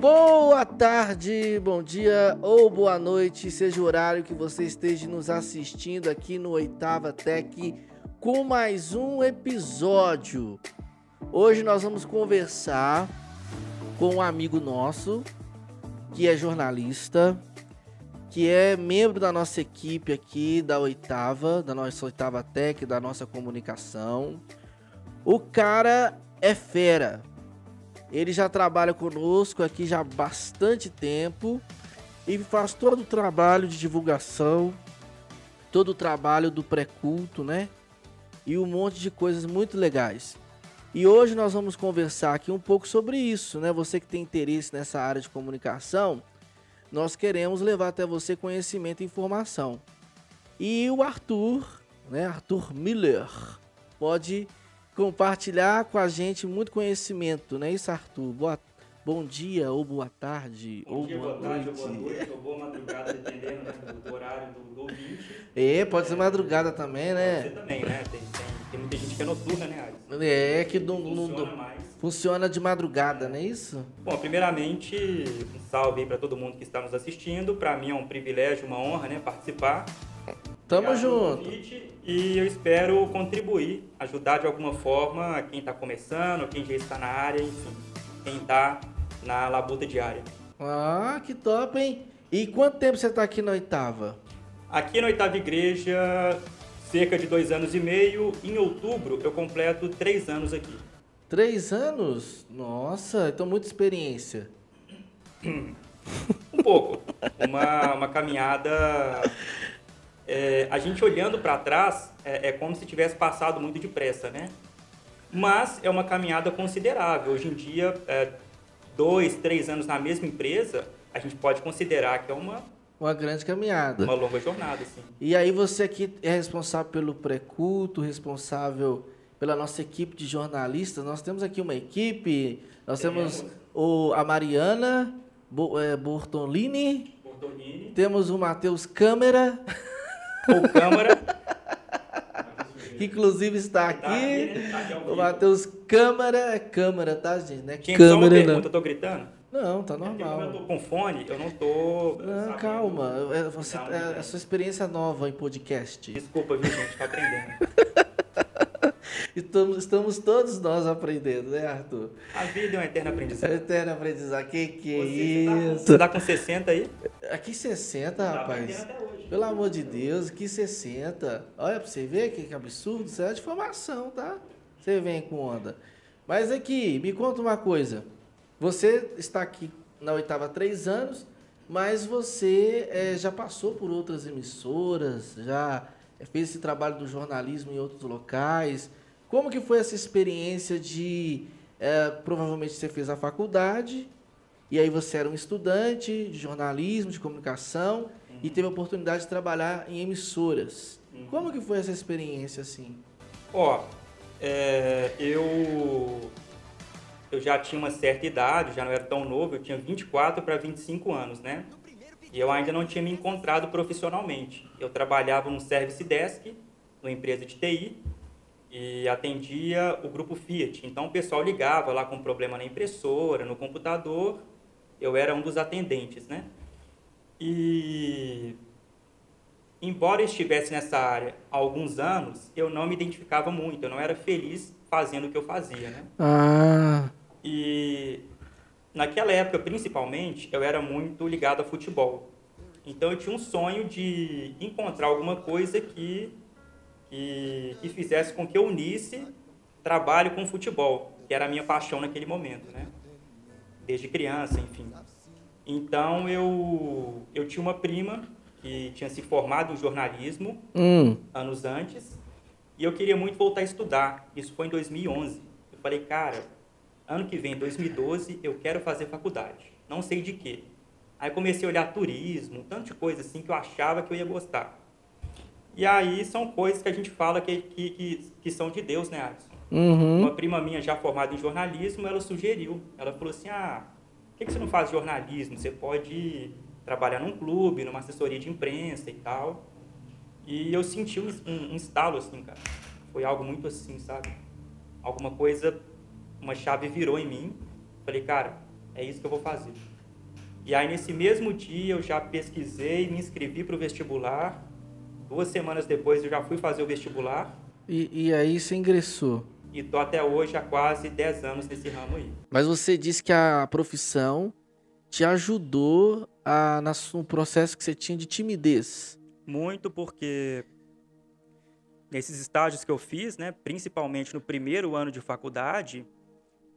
Boa tarde, bom dia ou boa noite, seja o horário que você esteja nos assistindo aqui no Oitava Tech com mais um episódio. Hoje nós vamos conversar com um amigo nosso que é jornalista, que é membro da nossa equipe aqui da Oitava, da nossa Oitava Tech, da nossa comunicação. O cara é fera. Ele já trabalha conosco aqui já há bastante tempo e faz todo o trabalho de divulgação, todo o trabalho do pré-culto, né? E um monte de coisas muito legais. E hoje nós vamos conversar aqui um pouco sobre isso, né? Você que tem interesse nessa área de comunicação, nós queremos levar até você conhecimento e informação. E o Arthur, né? Arthur Miller, pode compartilhar com a gente muito conhecimento, né? Isso, Arthur. Boa, bom dia, ou boa tarde, bom ou dia, boa, boa noite. tarde, ou boa noite, ou boa madrugada, dependendo né, do horário do, do ouvinte. É, pode ser madrugada também, né? também, né? Tem, tem, tem muita gente que é noturna, né, Alisson? É, que não, não- Funciona não- mais. funciona de madrugada, não é isso? Bom, primeiramente, um salve aí para todo mundo que está nos assistindo. Para mim é um privilégio, uma honra, né, participar. Tamo Obrigado junto. convite E eu espero contribuir, ajudar de alguma forma quem está começando, quem já está na área, enfim, quem está na labuta diária. Ah, que top, hein? E quanto tempo você tá aqui na oitava? Aqui na Oitava Igreja, cerca de dois anos e meio. Em outubro, eu completo três anos aqui. Três anos? Nossa, então muita experiência. Um pouco. Uma, uma caminhada. É, a gente olhando para trás, é, é como se tivesse passado muito depressa, né? Mas é uma caminhada considerável. Hoje em dia, é, dois, três anos na mesma empresa, a gente pode considerar que é uma, Uma grande caminhada. uma longa jornada, assim. E aí você aqui é responsável pelo pré-culto, responsável pela nossa equipe de jornalistas. Nós temos aqui uma equipe, nós temos Temos. o, a Mariana Bo, é, Bortolini, Bortolini, temos o Matheus Câmara, ou Câmara. que inclusive está Tá aqui, né? Tá aqui O. Matheus Câmara, é câmara, tá, gente? Não é Gente, só uma pergunta, não. eu tô gritando? Não, tá É porque como eu normal. tô com fone, eu não tô. Não, sabendo calma. É, você, é a jeito. sua experiência nova em podcast. Desculpa, viu, gente? Tô aprendendo. Estamos, estamos todos nós aprendendo, né, Arthur? A vida é um eterno aprendizado. Eterno aprendizado. Que que é tá isso? Você tá com 60 aí? Aqui 60, Tá rapaz. Pelo amor de Deus, que 60. Olha pra você ver que, que absurdo. Isso é de formação, tá? Você vem com onda. Mas aqui, me conta uma coisa. Você está aqui na oitava há três anos, mas você eh, já passou por outras emissoras, já fez esse trabalho do jornalismo em outros locais. Como que foi essa experiência de... eh, provavelmente você fez a faculdade, e aí você era um estudante de jornalismo, de comunicação, e teve a oportunidade de trabalhar em emissoras. Uhum. Como que foi essa experiência assim? Ó, é, eu eu já tinha uma certa idade, já não era tão novo, eu tinha 24 para 25 anos, né? E eu ainda não tinha me encontrado profissionalmente. Eu trabalhava num service desk, numa empresa de TI, e atendia o grupo Fiat. Então o pessoal ligava lá com problema na impressora, no computador, eu era um dos atendentes, né? E embora eu estivesse nessa área há alguns anos, eu não me identificava muito, eu não era feliz fazendo o que eu fazia, né? Ah, E naquela época, principalmente, eu era muito ligado a futebol. Então eu tinha um sonho de encontrar alguma coisa que, que, que fizesse com que eu unisse trabalho com futebol, que era a minha paixão naquele momento, né? Desde criança, enfim. Então eu, eu tinha uma prima que tinha se formado em jornalismo hum, anos antes e eu queria muito voltar a estudar. Isso foi em 2011. Eu falei, cara, ano que vem, 2012, eu quero fazer faculdade. Não sei de quê. Aí comecei a olhar turismo, um tanto de coisa assim que eu achava que eu ia gostar. E aí são coisas que a gente fala que, que, que, que são de Deus, né, Alisson? uhum. Uma prima minha já formada em jornalismo, ela sugeriu. Ela falou assim, ah, por que que você não faz jornalismo? Você pode trabalhar num clube, numa assessoria de imprensa e tal. E eu senti um, um, um estalo, assim, cara. Foi algo muito assim, sabe? Alguma coisa, uma chave virou em mim. Falei, cara, é isso que eu vou fazer. E aí, nesse mesmo dia, eu já pesquisei, me inscrevi para o vestibular. Duas semanas depois, eu já fui fazer o vestibular. E, e aí você ingressou? E tô até hoje há quase 10 anos nesse ramo aí. Mas você disse que a profissão te ajudou a, no processo que você tinha de timidez. Muito porque nesses estágios que eu fiz, né, principalmente no primeiro ano de faculdade,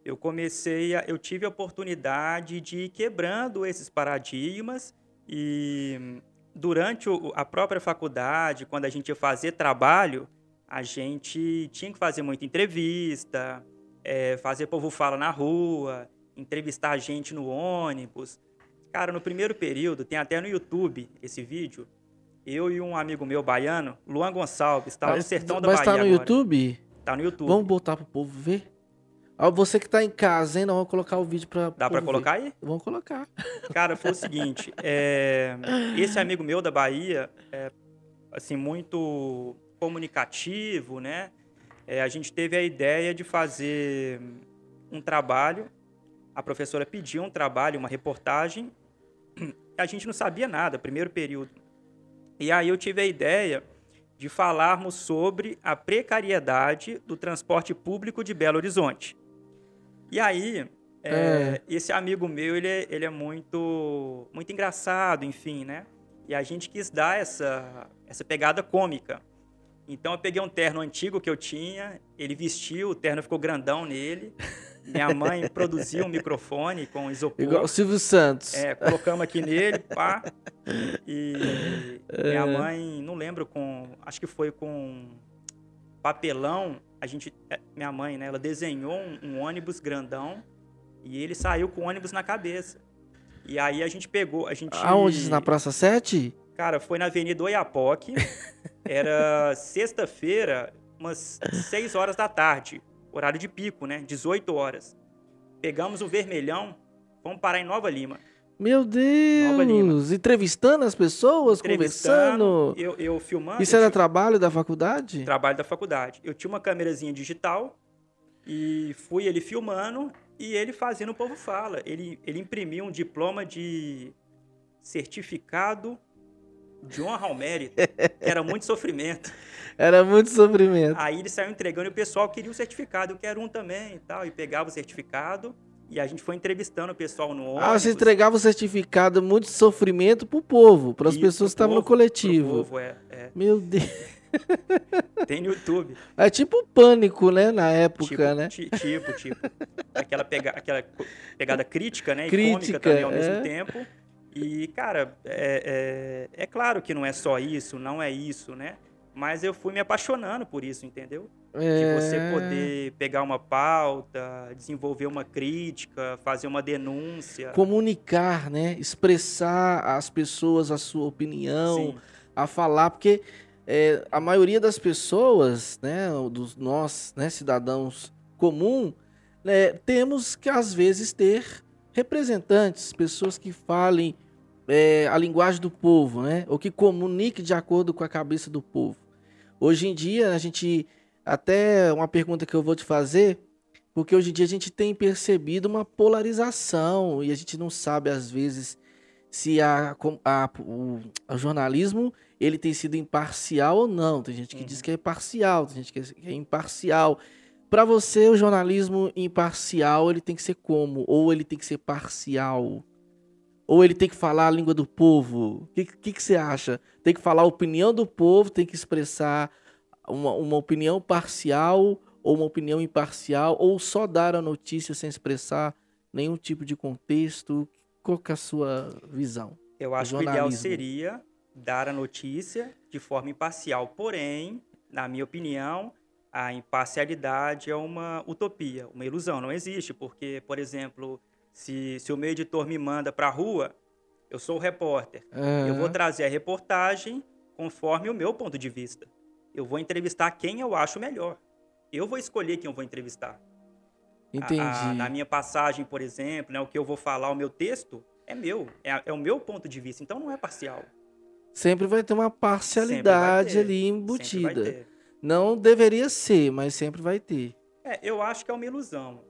eu comecei a, eu tive a oportunidade de ir quebrando esses paradigmas e durante a própria faculdade, quando a gente ia fazer trabalho, a gente tinha que fazer muita entrevista, é, fazer povo fala na rua, entrevistar a gente no ônibus. Cara, no primeiro período, tem até no YouTube esse vídeo, eu e um amigo meu baiano, Luan Gonçalves, tá no sertão da Bahia Mas tá no agora. YouTube? Tá no YouTube. Vamos botar pro povo ver? Você que tá em casa, hein? Nós vamos colocar o vídeo pra. Dá pra colocar ver. aí? Vamos colocar. Cara, foi o seguinte: é, esse amigo meu da Bahia, é, assim, muito comunicativo, né? É, a gente teve a ideia de fazer um trabalho. A professora pediu um trabalho, uma reportagem. A gente não sabia nada, primeiro período. E aí eu tive a ideia de falarmos sobre a precariedade do transporte público de Belo Horizonte. E aí, é, é. esse amigo meu, ele é, ele é muito, muito engraçado, enfim, né? E a gente quis dar essa, essa pegada cômica. Então eu peguei um terno antigo que eu tinha, ele vestiu, o terno ficou grandão nele. Minha mãe produziu um microfone com isopor. Igual o Silvio Santos. É, colocamos aqui nele, pá. E minha é. mãe, não lembro com, acho que foi com papelão. A gente, é, minha mãe, né, ela desenhou um, um ônibus grandão e ele saiu com o ônibus na cabeça. E aí a gente pegou, a gente... Aonde? Na Praça 7? Cara, foi na Avenida Oiapoque. Era sexta-feira, umas 6 horas da tarde horário de pico, né? 18 horas. Pegamos o vermelhão, vamos parar em Nova Lima. Meu Deus! Entrevistando as pessoas, conversando. Eu, eu filmando. Isso eu era tinha... trabalho da faculdade? Trabalho da faculdade. Eu tinha uma câmerazinha digital e fui ele filmando e ele fazendo o povo fala. Ele, ele imprimiu um diploma de certificado de honra ao mérito. Era muito sofrimento. Era muito sofrimento. Aí ele saiu entregando e o pessoal queria o certificado. Eu quero um também e tal. E pegava o certificado. E a gente foi entrevistando o pessoal no ônibus. Ah, você entregava o certificado, muito sofrimento pro povo, para as pessoas que estavam no coletivo. Pro povo, é, é. Meu Deus. Tem no YouTube. É tipo pânico, né? Na época, tipo, né? Tipo, tipo. Aquela, pega, aquela pegada crítica, né? Crítica, e cômica também ao é. mesmo tempo. E, cara, é, é, é, claro que não é só isso, não é isso, né? Mas eu fui me apaixonando por isso, entendeu? É... De você poder pegar uma pauta, desenvolver uma crítica, fazer uma denúncia. Comunicar, né? Expressar às pessoas a sua opinião, Sim. a falar, porque é, a maioria das pessoas, né, dos nós, né, cidadãos comum, né, temos que às vezes ter representantes, pessoas que falem é, a linguagem do povo, né? Ou que comunique de acordo com a cabeça do povo. Hoje em dia, a gente. Até uma pergunta que eu vou te fazer, porque hoje em dia a gente tem percebido uma polarização e a gente não sabe, às vezes, se a, a o, o, jornalismo ele tem sido imparcial ou não. Tem gente que uhum. diz que é parcial, tem gente que é imparcial. Para você, o jornalismo imparcial ele tem que ser como? Ou ele tem que ser parcial? Ou ele tem que falar a língua do povo? O que, que, que, você acha? Tem que falar a opinião do povo, tem que expressar uma, uma opinião parcial ou uma opinião imparcial, ou só dar a notícia sem expressar nenhum tipo de contexto? Qual é a sua visão? Eu acho que o ideal seria dar a notícia de forma imparcial, porém, na minha opinião, a imparcialidade é uma utopia, uma ilusão, não existe, porque, por exemplo, se, se o meu editor me manda para a rua, eu sou o repórter. Uhum. Eu vou trazer a reportagem conforme o meu ponto de vista. Eu vou entrevistar quem eu acho melhor. Eu vou escolher quem eu vou entrevistar. Entendi. A, a, na minha passagem, por exemplo, né, o que eu vou falar, o meu texto, é meu. É, é o meu ponto de vista. Então não é parcial. Sempre vai ter uma parcialidade ter. ali embutida. Não deveria ser, mas sempre vai ter. É, eu acho que é uma ilusão.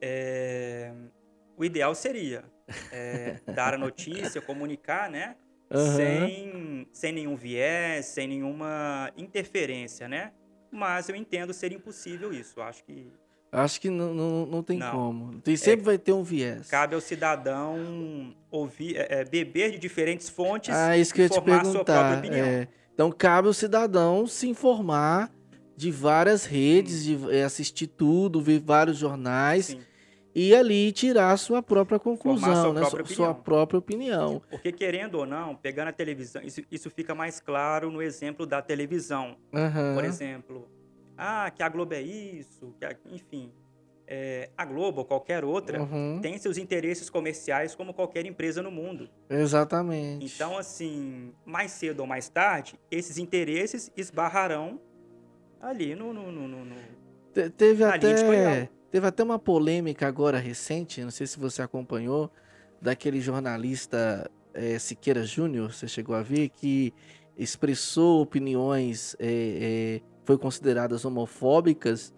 É o ideal seria é, dar a notícia, comunicar, né? Aham. Sem, sem nenhum viés, sem nenhuma interferência, né? Mas eu entendo ser impossível isso. Acho que Acho que não, não, não tem Não. como. Tem, sempre vai ter um viés. cabe ao cidadão ouvir, é, é, beber de diferentes fontes Ah, isso que eu e te formar sua própria perguntar. opinião. é. Então cabe ao cidadão se informar de várias redes, de é, assistir tudo, ver vários jornais Sim. E ali tirar a sua própria conclusão, sua né? própria Sua- própria opinião. Porque, querendo ou não, pegando a televisão, isso, isso fica mais claro no exemplo da televisão. Aham. Por exemplo, ah, que a Globo é isso, que a- enfim. é, a Globo ou qualquer outra Uhum. tem seus interesses comerciais como qualquer empresa no mundo. Exatamente. Então, assim, mais cedo ou mais tarde, esses interesses esbarrarão ali no. no, no, no- no- Te- teve na até. Teve até uma polêmica agora recente, não sei se você acompanhou, daquele jornalista eh, Siqueira Júnior, você chegou a ver, que expressou opiniões, eh, eh, foi consideradas homofóbicas,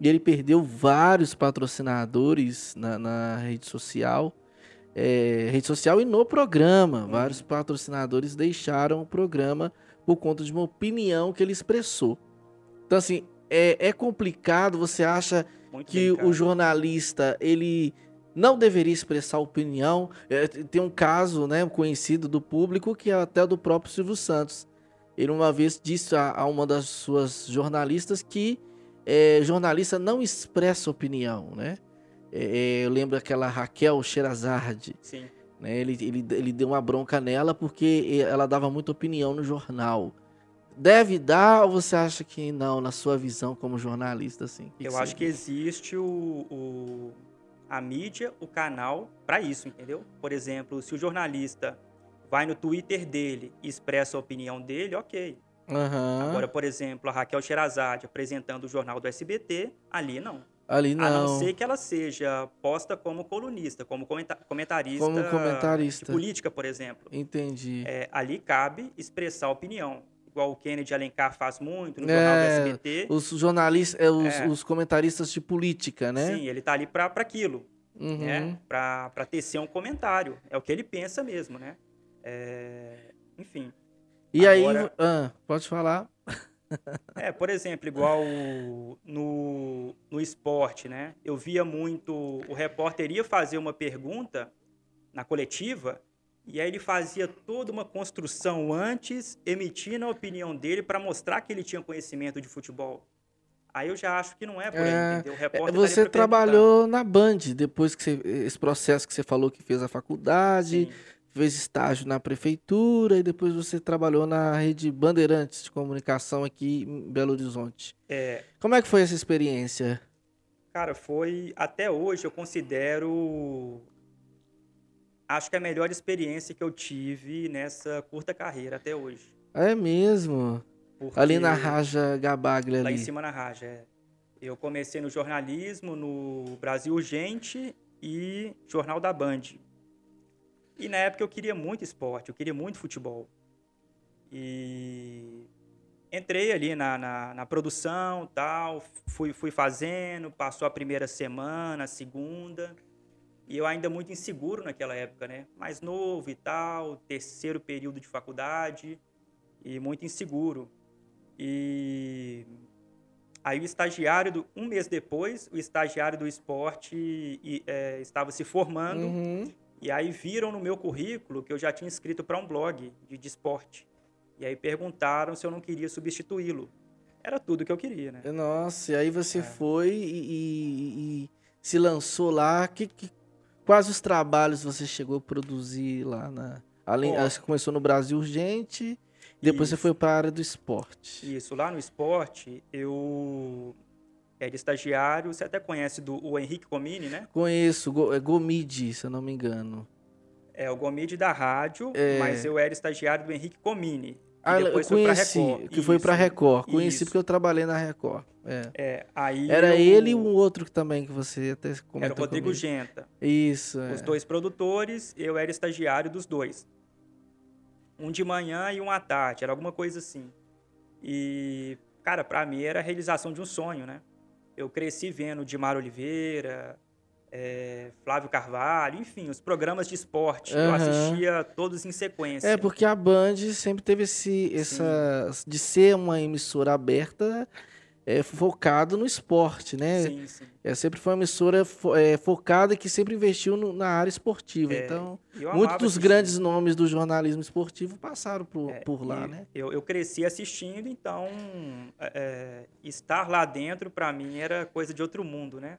e ele perdeu vários patrocinadores na, na rede social, eh, rede social e no programa. Uhum. Vários patrocinadores deixaram o programa por conta de uma opinião que ele expressou. Então, assim, é, é complicado, você acha muito que o jornalista, ele não deveria expressar opinião. É, tem um caso, né, conhecido do público, que é até do próprio Silvio Santos. Ele uma vez disse a, a uma das suas jornalistas que é, jornalista não expressa opinião, né? É, eu lembro aquela Raquel Sherazade, Sim. né? Ele, ele, ele deu uma bronca nela porque ela dava muita opinião no jornal. Deve dar ou você acha que não, na sua visão como jornalista, assim? O Eu você acho que existe o, o- a mídia, o canal, para isso, entendeu? Por exemplo, se o jornalista vai no Twitter dele e expressa a opinião dele, ok. Aham. Agora, por exemplo, a Raquel Sherazade apresentando o jornal do SBT, ali não. Ali A não não. ser que ela seja posta como colunista, como comenta- comentarista, Como comentarista. de política, por exemplo. Entendi. É, ali cabe expressar a opinião. Igual o Kennedy Alencar faz muito no É, jornal do SBT. Os jornalistas, é, os, É. os comentaristas de política, né? Sim, ele tá ali para aquilo. Uhum. né? Para tecer um comentário. É o que ele pensa mesmo, né? É, Enfim. E aí, Agora- ah, pode falar. É, por exemplo, igual no, no esporte, né? Eu via muito. O repórter ia fazer uma pergunta na coletiva e aí ele fazia toda uma construção antes, emitindo a opinião dele para mostrar que ele tinha conhecimento de futebol. Aí eu já acho que não é por aí, É, entendeu? O É, repórter tá Você perguntar. trabalhou na Band, depois que você, esse processo que você falou que fez a faculdade, Sim. fez estágio na prefeitura e depois você trabalhou na rede Bandeirantes de comunicação aqui em Belo Horizonte. É, Como é que foi essa experiência? Cara, foi. Até hoje eu considero. Acho que a melhor experiência que eu tive nessa curta carreira até hoje. É mesmo. Porque Ali na Raja Gabaglia Lá ali. em cima na Raja, é. Eu comecei no jornalismo, no Brasil Urgente e Jornal da Band. E na época eu queria muito esporte, eu queria muito futebol. E entrei ali na, na, na produção tal, fui, fui fazendo, passou a primeira semana, a segunda. E eu ainda muito inseguro naquela época, né? Mais novo e tal, terceiro período de faculdade e muito inseguro. E aí o estagiário, do, um mês depois, o estagiário do esporte e, é, estava se formando. Uhum. E aí viram no meu currículo que eu já tinha inscrito para um blog de, de esporte. E aí perguntaram se eu não queria substituí-lo. Era tudo que eu queria, né? Nossa, e aí você É. foi e, e- e se lançou lá. Que, que- quais os trabalhos você chegou a produzir lá na. Além, Ó. você começou no Brasil Urgente, depois você Isso. foi para a área do esporte. Isso, lá no esporte, eu era estagiário, você até conhece do, o Henrique Comini, né? Conheço, Go, é Gomide, se eu não me engano. É o Gomide da rádio, É. mas eu era estagiário do Henrique Comini. Ah, eu depois foi pra conheci, Record. que foi para Isso, Record. Conheci isso. porque eu trabalhei na Record. É. É, aí Era eu- ele e um outro que também que você até comentou Era o Rodrigo comigo. Genta. Isso, é. Os dois produtores, eu era estagiário dos dois. Um de manhã e um à tarde, era alguma coisa assim. E, cara, pra mim era a realização de um sonho, né? Eu cresci vendo Dimar Oliveira, é, Flávio Carvalho, enfim, os programas de esporte. Eu Aham. assistia todos em sequência. É, porque a Band sempre teve esse, essa. de ser uma emissora aberta é, focado no esporte, né? Sim, sim. É, sempre foi uma emissora fo- é, focada que sempre investiu no- na área esportiva. É, então, eu muitos dos grandes nomes do jornalismo esportivo passaram por, É, por lá, né? Eu, eu cresci assistindo, então é, é, estar lá dentro para mim era coisa de outro mundo, né?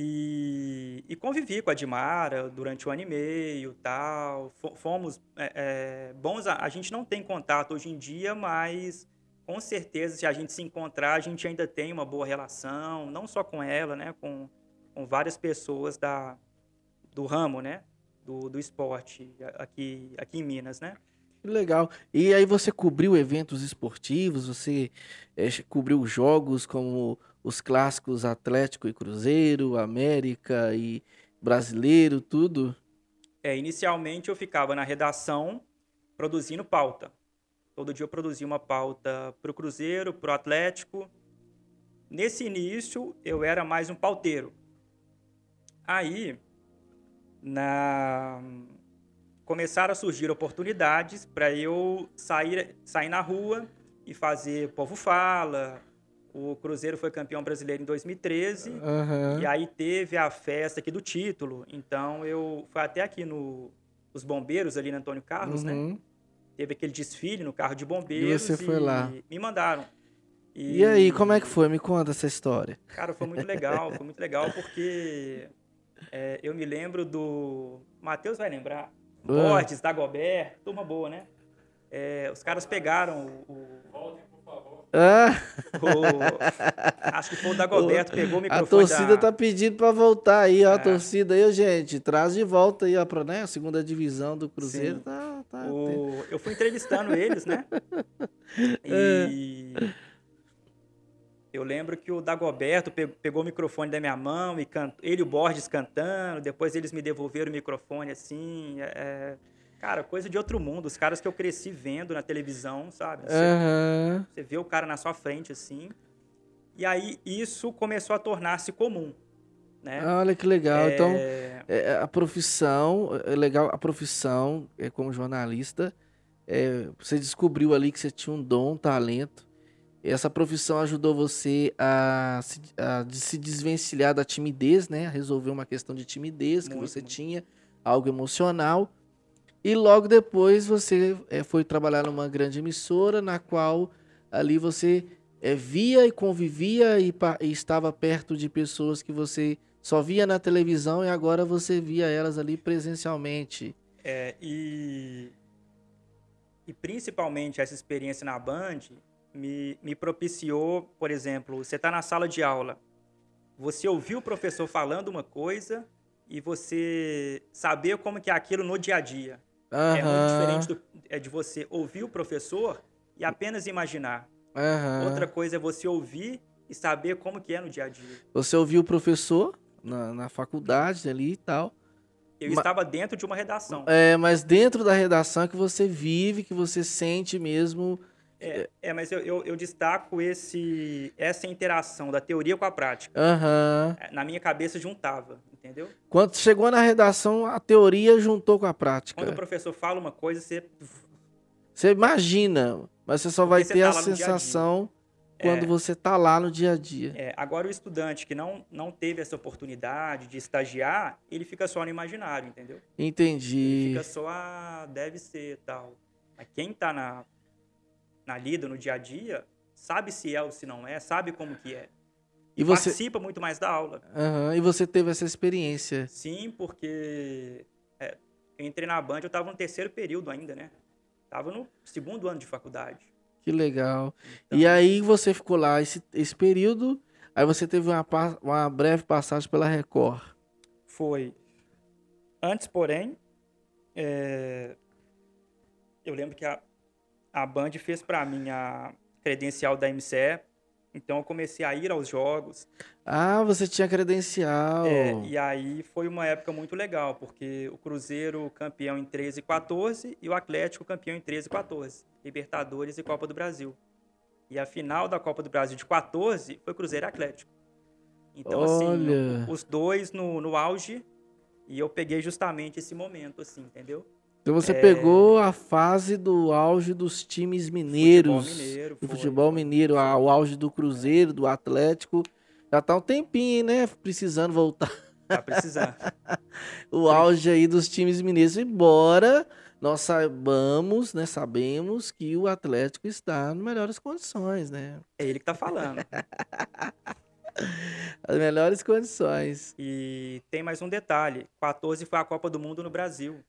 E, e convivi com a Dimara durante um ano e meio, tal. Fo- Fomos é, é, bons. A, a gente não tem contato hoje em dia, mas com certeza se a gente se encontrar, a gente ainda tem uma boa relação, não só com ela, né? Com, com várias pessoas da, do ramo, né? Do, do esporte aqui, aqui em Minas, né? Legal. E aí você cobriu eventos esportivos, você é, cobriu jogos como os clássicos Atlético e Cruzeiro, América e Brasileiro, tudo? É, inicialmente eu ficava na redação produzindo pauta. Todo dia eu produzia uma pauta para o Cruzeiro, para o Atlético. Nesse início eu era mais um pauteiro. Aí, na... começaram a surgir oportunidades para eu sair, sair na rua e fazer Povo Fala. O Cruzeiro foi campeão brasileiro em 2013. Aham. E aí teve a festa aqui do título. Então eu fui até aqui no os bombeiros ali no Antônio Carlos, né? Uhum. Teve aquele desfile no carro de bombeiros você foi lá. me mandaram. E aí, como é que foi? Me conta essa história. Cara, foi muito legal, foi muito legal porque é, eu me lembro do Matheus vai lembrar, Ah. Borges, Dagobert, turma boa, né? É, os caras pegaram o, o- Ah, o- acho que foi o Dagoberto pegou o a microfone torcida da, tá pedindo pra voltar aí, ó. A É. torcida aí, gente. Traz de volta aí, pra, né? A segunda divisão do Cruzeiro Sim. tá. tá O- eu fui entrevistando eles, né? É. E eu lembro que o Dagoberto pe- pegou o microfone da minha mão e can... ele e o Borges cantando, depois eles me devolveram o microfone assim. é- é, Cara, coisa de outro mundo. Os caras que eu cresci vendo na televisão, sabe? Você, Aham. você vê o cara na sua frente assim. E aí isso começou a tornar-se comum, né? Olha que legal. Então, É, é, a profissão, é legal, a profissão é, como jornalista, é, você descobriu ali que você tinha um dom, um talento. Essa profissão ajudou você a se, a se desvencilhar da timidez, né? A resolver uma questão de timidez que Muito, você muito. tinha, algo emocional. E logo depois você é, foi trabalhar numa grande emissora, na qual ali você é, via e convivia e, e estava perto de pessoas que você só via na televisão e agora você via elas ali presencialmente. É, e, e principalmente essa experiência na Band me, me propiciou, por exemplo, você está na sala de aula, você ouviu o professor falando uma coisa e você saber como que é aquilo no dia a dia. É muito diferente do, é de você ouvir o professor e apenas imaginar. aham. Outra coisa é você ouvir e saber como que é no dia a dia. Você ouviu o professor na, na faculdade ali e tal. Eu estava dentro de uma redação. É, mas dentro da redação é que você vive, que você sente mesmo. É, é, mas eu, eu, eu destaco esse, essa interação da teoria com a prática. É, Na minha cabeça juntava, entendeu? Quando chegou na redação, a teoria juntou com a prática. Quando o professor fala uma coisa, você. Você imagina, mas você só vai você ter tá a no dia dia. sensação quando É. você tá lá no dia a dia. É, agora, o estudante que não, não teve essa oportunidade de estagiar, ele fica só no imaginário, entendeu? Ele Entendi. fica só, ah, deve ser tal. Mas quem tá na, na lida, no dia a dia, sabe se é ou se não é, sabe como que é. E você, Participa muito mais da aula. Aham, e você teve essa experiência. Sim, porque é, eu entrei na Band, eu estava no terceiro período ainda, né? Tava no segundo ano de faculdade. Que legal. Então, E aí você ficou lá esse, esse período, aí você teve uma, uma breve passagem pela Record. Foi. Antes, porém, é, eu lembro que a, a Band fez para mim a credencial da MCE, então eu comecei a ir aos jogos. Ah, você tinha credencial. É, e aí foi uma época muito legal, porque o Cruzeiro campeão em 13 e 14 e o Atlético campeão em 13 e 14, Libertadores e Copa do Brasil. E a final da Copa do Brasil de 14 foi Cruzeiro e Atlético. Então, Olha. assim, os dois no, no auge, e eu peguei justamente esse momento, assim, entendeu? Então você É. pegou a fase do auge dos times mineiros. Futebol mineiro, do foi, futebol foi. mineiro, a- o auge do Cruzeiro, do Atlético. Já tá um tempinho, né? Precisando voltar. Tá precisando. O auge aí dos times mineiros. Embora nós saibamos, né? Sabemos que o Atlético está em melhores condições, né? É ele que tá falando. As melhores condições. E tem mais um detalhe: 14 foi a Copa do Mundo no Brasil.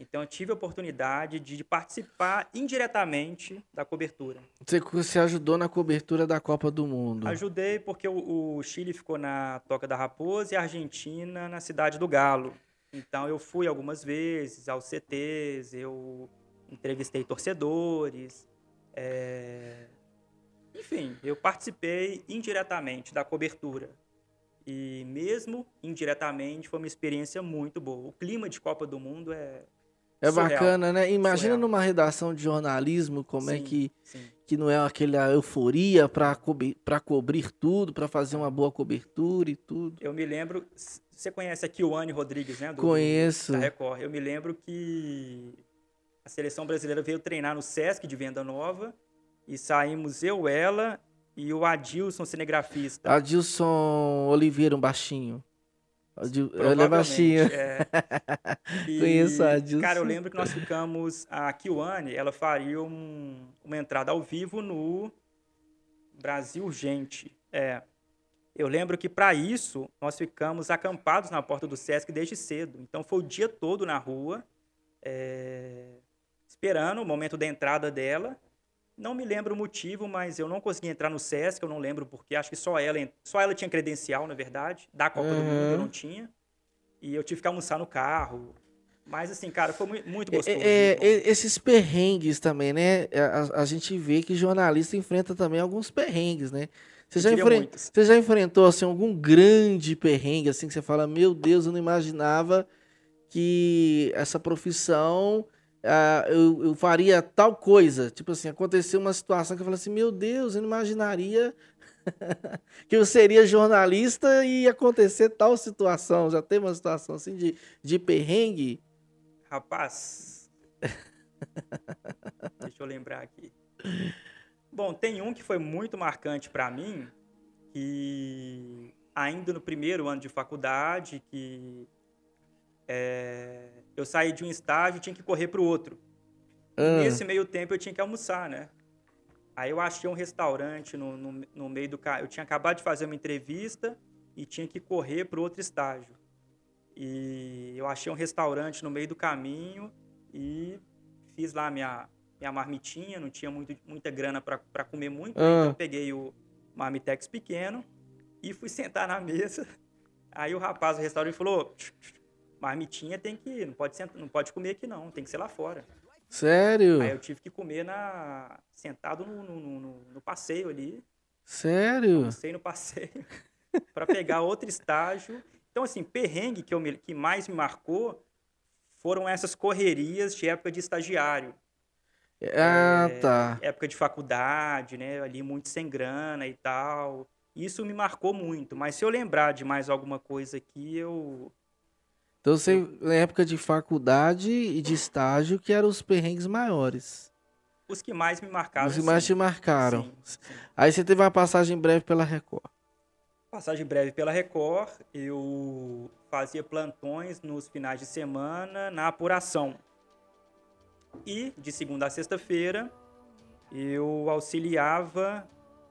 Então eu tive a oportunidade de participar indiretamente da cobertura. Você, você ajudou na cobertura da Copa do Mundo. Ajudei porque o, o Chile ficou na Toca da Raposa e a Argentina na Cidade do Galo. Então eu fui algumas vezes aos CTs, eu entrevistei torcedores. é, Enfim, eu participei indiretamente da cobertura. E mesmo indiretamente foi uma experiência muito boa. O clima de Copa do Mundo é. É surreal. bacana, né? Imagina Surreal. numa redação de jornalismo como é Sim, que, sim. que não é aquela euforia para cobrir, pra cobrir tudo, para fazer uma boa cobertura e tudo. Eu me lembro. Você conhece a Kiwane Rodrigues, né? do- Conheço. Da Record. Eu me lembro que a seleção brasileira veio treinar no Sesc de Venda Nova e saímos eu, ela e o Adilson, cinegrafista. Adilson Oliveira, um baixinho. É Provavelmente, baixinho. é. E, Conheço a Adilson. Cara, eu lembro que nós ficamos. A Kiwane, ela faria um- uma entrada ao vivo no Brasil Urgente. É. Eu lembro que para isso nós ficamos acampados na porta do Sesc desde cedo. Então foi o dia todo na rua, é, esperando o momento da entrada dela. Não me lembro o motivo, mas eu não consegui entrar no Sesc, eu não lembro porque acho que só ela, só ela tinha credencial, na verdade. Da Copa do Mundo eu Uhum. não tinha. E eu tive que almoçar no carro. Mas assim, cara, foi mui- muito É, gostoso. é, muito bom. é, esses perrengues também, né? A, a gente vê que jornalista enfrenta também alguns perrengues, né? Você já, muitos. você já enfrentou assim, algum grande perrengue, assim, que você fala, meu Deus, eu não imaginava que essa profissão ah, eu, eu faria tal coisa. Tipo assim, aconteceu uma situação que eu falei assim, meu Deus, eu não imaginaria que eu seria jornalista e ia acontecer tal situação. Já teve uma situação assim de, de perrengue? Rapaz. Deixa eu lembrar aqui. Bom, tem um que foi muito marcante para mim, que ainda no primeiro ano de faculdade, que é, eu saí de um estágio e tinha que correr para o outro. Ah. Nesse meio tempo eu tinha que almoçar, né? Aí eu achei um restaurante no, no, no meio do... ca- Eu tinha acabado de fazer uma entrevista e tinha que correr para outro estágio. E eu achei um restaurante no meio do caminho e fiz lá minha, minha marmitinha, não tinha muito, muita grana para comer muito? Ah. então peguei o marmitex pequeno e fui sentar na mesa. Aí o rapaz do restaurante falou: "Tch, tch, marmitinha tem que, não pode, sentar, não pode comer aqui não, tem que ser lá fora. Sério? Aí eu tive que comer na, sentado no, no, no- no passeio ali, Sério? almocei no passeio para pegar outro estágio. Então, assim, perrengue que, eu me- que mais me marcou foram essas correrias de época de estagiário. Ah, É, tá. Época de faculdade, né? Ali muito sem grana e tal. Isso me marcou muito. Mas se eu lembrar de mais alguma coisa aqui, eu. Então você, na época de faculdade e de estágio, que eram os perrengues maiores. Os que mais me marcaram. Os que mais sim. te marcaram. Sim, sim. Aí você teve uma passagem breve pela Record. Passagem breve pela Record, eu fazia plantões nos finais de semana na apuração. E, de segunda a sexta-feira, eu auxiliava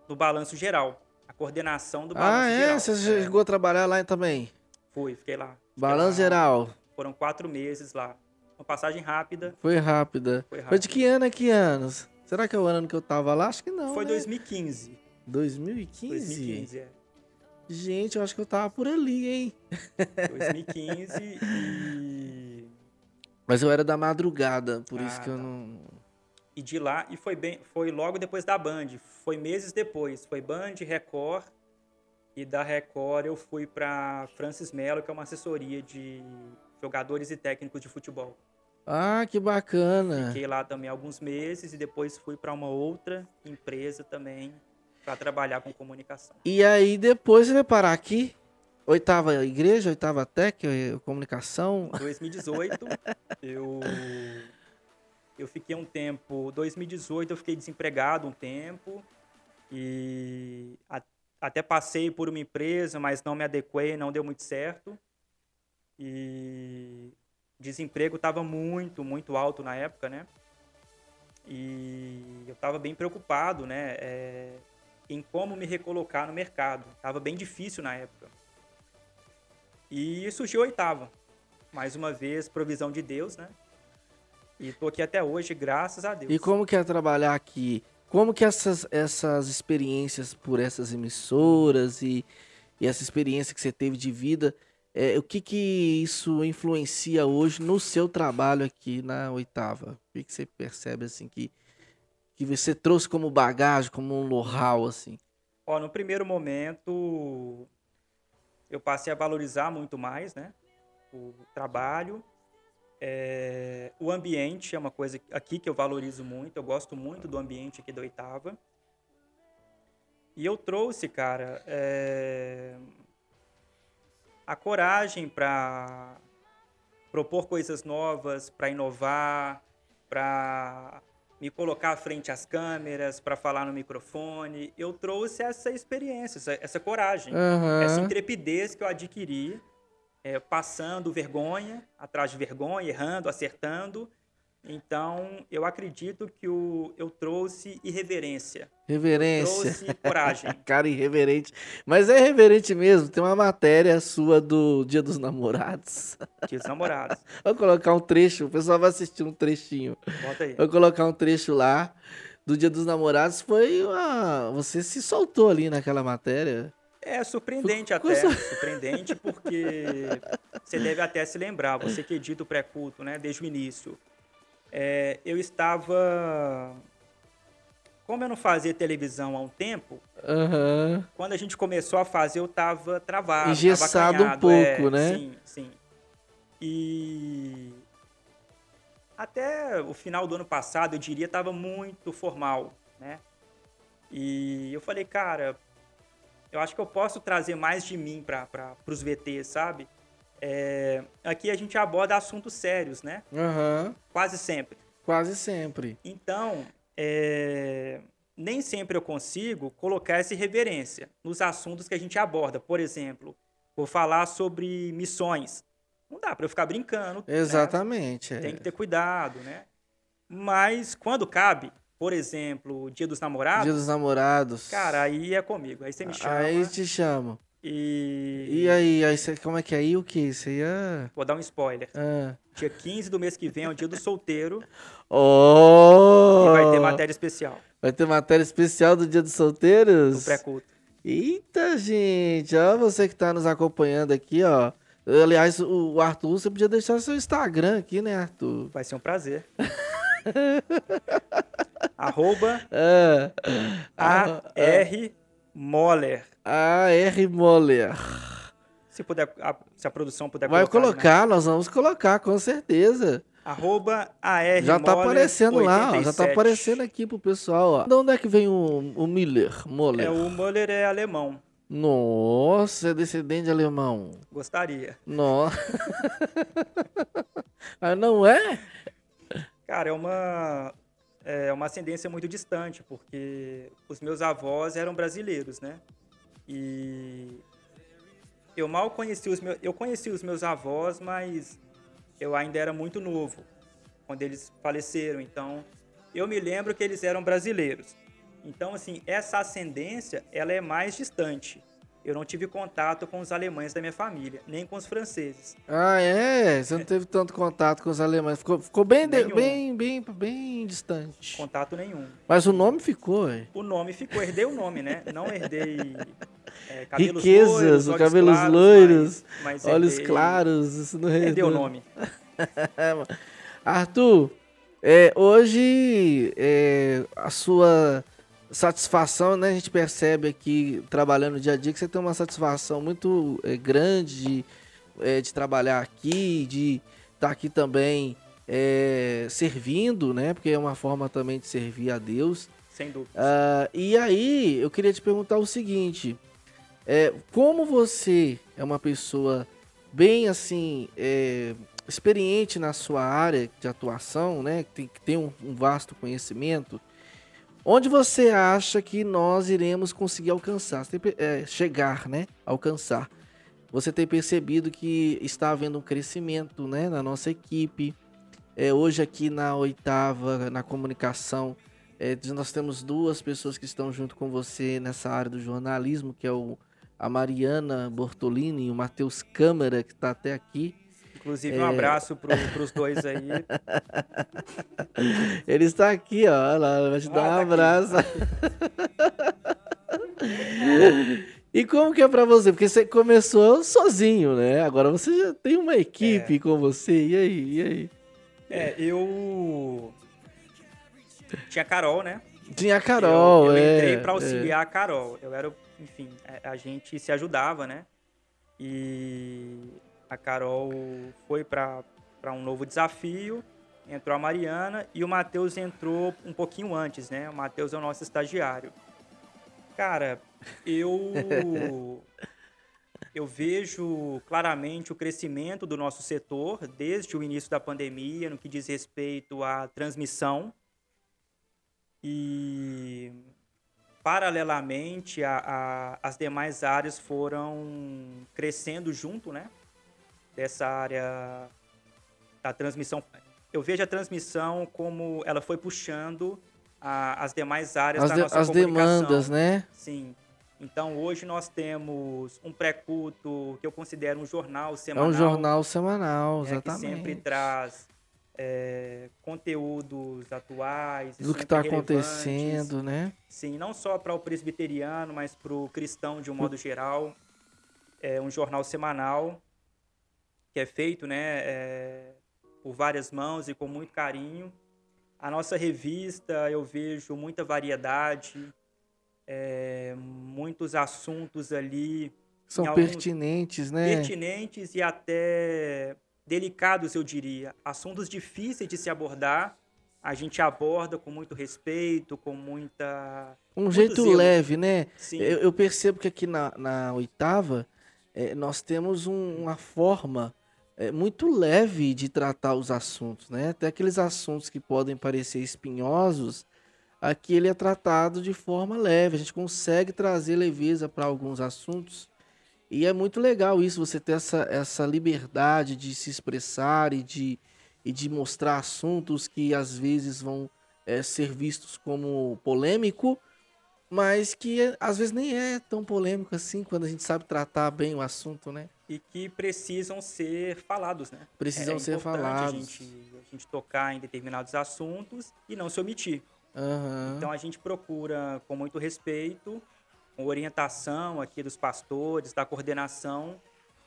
no balanço geral, a coordenação do balanço Ah, é? geral. Você É, chegou a trabalhar lá também? Fui, fiquei lá. Balanço geral. Foram quatro meses lá. Uma passagem rápida, Foi rápida. foi Foi rápida. de que ano a que anos? Será que é o ano que eu tava lá? Acho que não. Foi né? 2015. 2015? 2015, é. Gente, eu acho que eu tava por ali, hein? 2015 e... Mas eu era da madrugada, por isso Ah, que eu tá. não. E de lá, e foi bem, foi logo depois da Band, foi meses depois, foi Band, Record, e da Record eu fui para Francis Mello, que é uma assessoria de jogadores e técnicos de futebol. Ah, que bacana. Fiquei lá também alguns meses e depois fui para uma outra empresa também para trabalhar com comunicação. E aí depois você vai parar aqui? Oitava igreja, oitava tech, eh, comunicação. 2018, eu eu fiquei um tempo, 2018 eu fiquei desempregado um tempo e até passei por uma empresa, mas não me adequei, não deu muito certo. E desemprego estava muito, muito alto na época, né? E eu estava bem preocupado, né? É, em como me recolocar no mercado. Estava bem difícil na época. E surgiu a oitava. Mais uma vez, provisão de Deus, né? E tô aqui até hoje, graças a Deus. E como que é trabalhar aqui? Como que essas, essas experiências por essas emissoras e, e essa experiência que você teve de vida, é, o que que isso influencia hoje no seu trabalho aqui na oitava? O que, que você percebe assim que, que você trouxe como bagagem, como um know-how assim? Ó, no primeiro momento eu passei a valorizar muito mais, né? O trabalho, é, o ambiente é uma coisa aqui que eu valorizo muito, eu gosto muito do ambiente aqui da oitava. E eu trouxe, cara, é, a coragem para propor coisas novas, para inovar, para me colocar à frente às câmeras, para falar no microfone. Eu trouxe essa experiência, essa, essa coragem, Uhum. essa intrepidez que eu adquiri é, passando vergonha, atrás de vergonha, errando, acertando. Então, eu acredito que o, eu trouxe irreverência, Reverência. trouxe coragem. Cara irreverente. Mas é reverente mesmo. Tem uma matéria sua do Dia dos Namorados. Dia dos namorados. Vou colocar um trecho, o pessoal vai assistir um trechinho. Bota aí. Vou colocar um trecho lá do Dia dos Namorados. Foi uma. Você se soltou ali naquela matéria. É surpreendente até, surpreendente porque você deve até se lembrar, você que edita o pré-culto, né, desde o início. É, eu estava... Como eu não fazia televisão há um tempo, Aham. quando a gente começou a fazer, eu estava travado. tava Engessado um acanhado, é, pouco, né? Sim, sim. E até o final do ano passado, eu diria, estava muito formal, né? E eu falei, cara, eu acho que eu posso trazer mais de mim para os VTs, sabe? É, aqui a gente aborda assuntos sérios, né? Aham. Quase sempre. Quase sempre. Então, é, nem sempre eu consigo colocar essa reverência nos assuntos que a gente aborda. Por exemplo, vou falar sobre missões. Não dá para eu ficar brincando. né? Exatamente. é. Tem que ter cuidado, né? Mas quando cabe, por exemplo, Dia dos Namorados, Dia dos Namorados. cara, aí é comigo. Aí você me chama Aí te chamo. e... E aí, aí você, como é que é aí o que? Você ia. Vou dar um spoiler. Ah. Dia 15 do mês que vem é o dia do solteiro Oh! e vai ter matéria especial Vai ter matéria especial do Dia dos Solteiros? do pré-culto. Eita, gente, ó, você que tá nos acompanhando aqui, ó. Aliás, o Arthur, você podia deixar seu Instagram aqui, né, Arthur? Vai ser um prazer. Arroba Ah, A.R. Moller. A.R. Moller. Se, puder, a, se a produção puder Vai colocar. né? colocar, nós vamos colocar, com certeza. Arroba A.R. Já tá aparecendo lá, ó, já tá 87. aparecendo aqui pro pessoal, ó. De onde é que vem o, o Miller? Moller? É, o Moller é alemão. Nossa, é descendente de alemão. Gostaria. Nossa. ah, não é? Cara, é uma, é uma ascendência muito distante, porque os meus avós eram brasileiros, né? E eu mal conheci os meus... Eu conheci os meus avós, mas eu ainda era muito novo quando eles faleceram. Então, eu me lembro que eles eram brasileiros. Então, assim, essa ascendência, ela é mais distante. Eu não tive contato com os alemães da minha família, nem com os franceses. Ah, é? Você não teve tanto contato com os alemães. Ficou, ficou bem, de- bem, bem, bem distante. Contato nenhum. Mas o nome ficou, é. O nome ficou, herdei o nome, né? Não herdei é, cabelos Riquezas, loiros, o cabelos claros, loiros, mas, mas Olhos herdei- claros, isso não Herdei o herdou. nome. Arthur, é, hoje é, a sua satisfação, né? A gente percebe aqui, trabalhando no dia a dia, que você tem uma satisfação muito é, grande de, é, de trabalhar aqui, de estar aqui também é, servindo, né? Porque é uma forma também de servir a Deus. Sem dúvida. Uh, e aí, eu queria te perguntar o seguinte: é, como você é uma pessoa bem assim, é, experiente na sua área de atuação, né? Que tem, que tem um, um vasto conhecimento. Onde você acha que nós iremos conseguir alcançar, é, chegar, né? Alcançar. Você tem percebido que está havendo um crescimento, né, na nossa equipe. É, hoje aqui na oitava, na comunicação, é, nós temos duas pessoas que estão junto com você nessa área do jornalismo, que é o, a Mariana Bortolini e o Matheus Câmara, que está até aqui. Inclusive, um é... abraço para os dois aí. Ele está aqui, ó. Ela vai te ah, dar um tá abraço. e como que é para você? Porque você começou sozinho, né? Agora você já tem uma equipe é. com você. E aí? E aí? É, eu. Tinha a Carol, né? Tinha a Carol, eu, eu é. entrei para auxiliar é. a Carol. Eu era, enfim, é, a gente se ajudava, né? E a Carol foi para um novo desafio, entrou a Mariana e o Matheus entrou um pouquinho antes, né? O Matheus é o nosso estagiário. Cara, eu eu vejo claramente o crescimento do nosso setor desde o início da pandemia no que diz respeito à transmissão e paralelamente a, a, as demais áreas foram crescendo junto, né? Dessa área da transmissão. Eu vejo a transmissão como ela foi puxando a, as demais áreas as da de, nossa as comunicação. As demandas, né? Sim. Então, hoje nós temos um pré-culto que eu considero um jornal semanal. É um jornal semanal, exatamente. É, que sempre traz é, conteúdos atuais. Do que está acontecendo, né? Sim, não só para o presbiteriano, mas para o cristão de um modo geral. É um jornal semanal que é feito né, é, por várias mãos e com muito carinho. A nossa revista, eu vejo muita variedade, é, muitos assuntos ali. São pertinentes, né? Pertinentes e até delicados, eu diria. Assuntos difíceis de se abordar, a gente aborda com muito respeito, com muita. Um jeito zelo. leve, né? Sim. Eu, eu, percebo que aqui na, na oitava é, nós temos um, uma forma é, muito leve de tratar os assuntos, né? Até aqueles assuntos que podem parecer espinhosos, aqui ele é tratado de forma leve. A gente consegue trazer leveza para alguns assuntos. E é muito legal isso, você ter essa, essa liberdade de se expressar e de, e de mostrar assuntos que às vezes vão é, ser vistos como polêmico, mas que às vezes nem é tão polêmico assim quando a gente sabe tratar bem o assunto, né? E que precisam ser falados, né? Precisam é ser falados. A gente, a gente tocar em determinados assuntos e não se omitir. Uhum. Então a gente procura, com muito respeito, com orientação aqui dos pastores, da coordenação,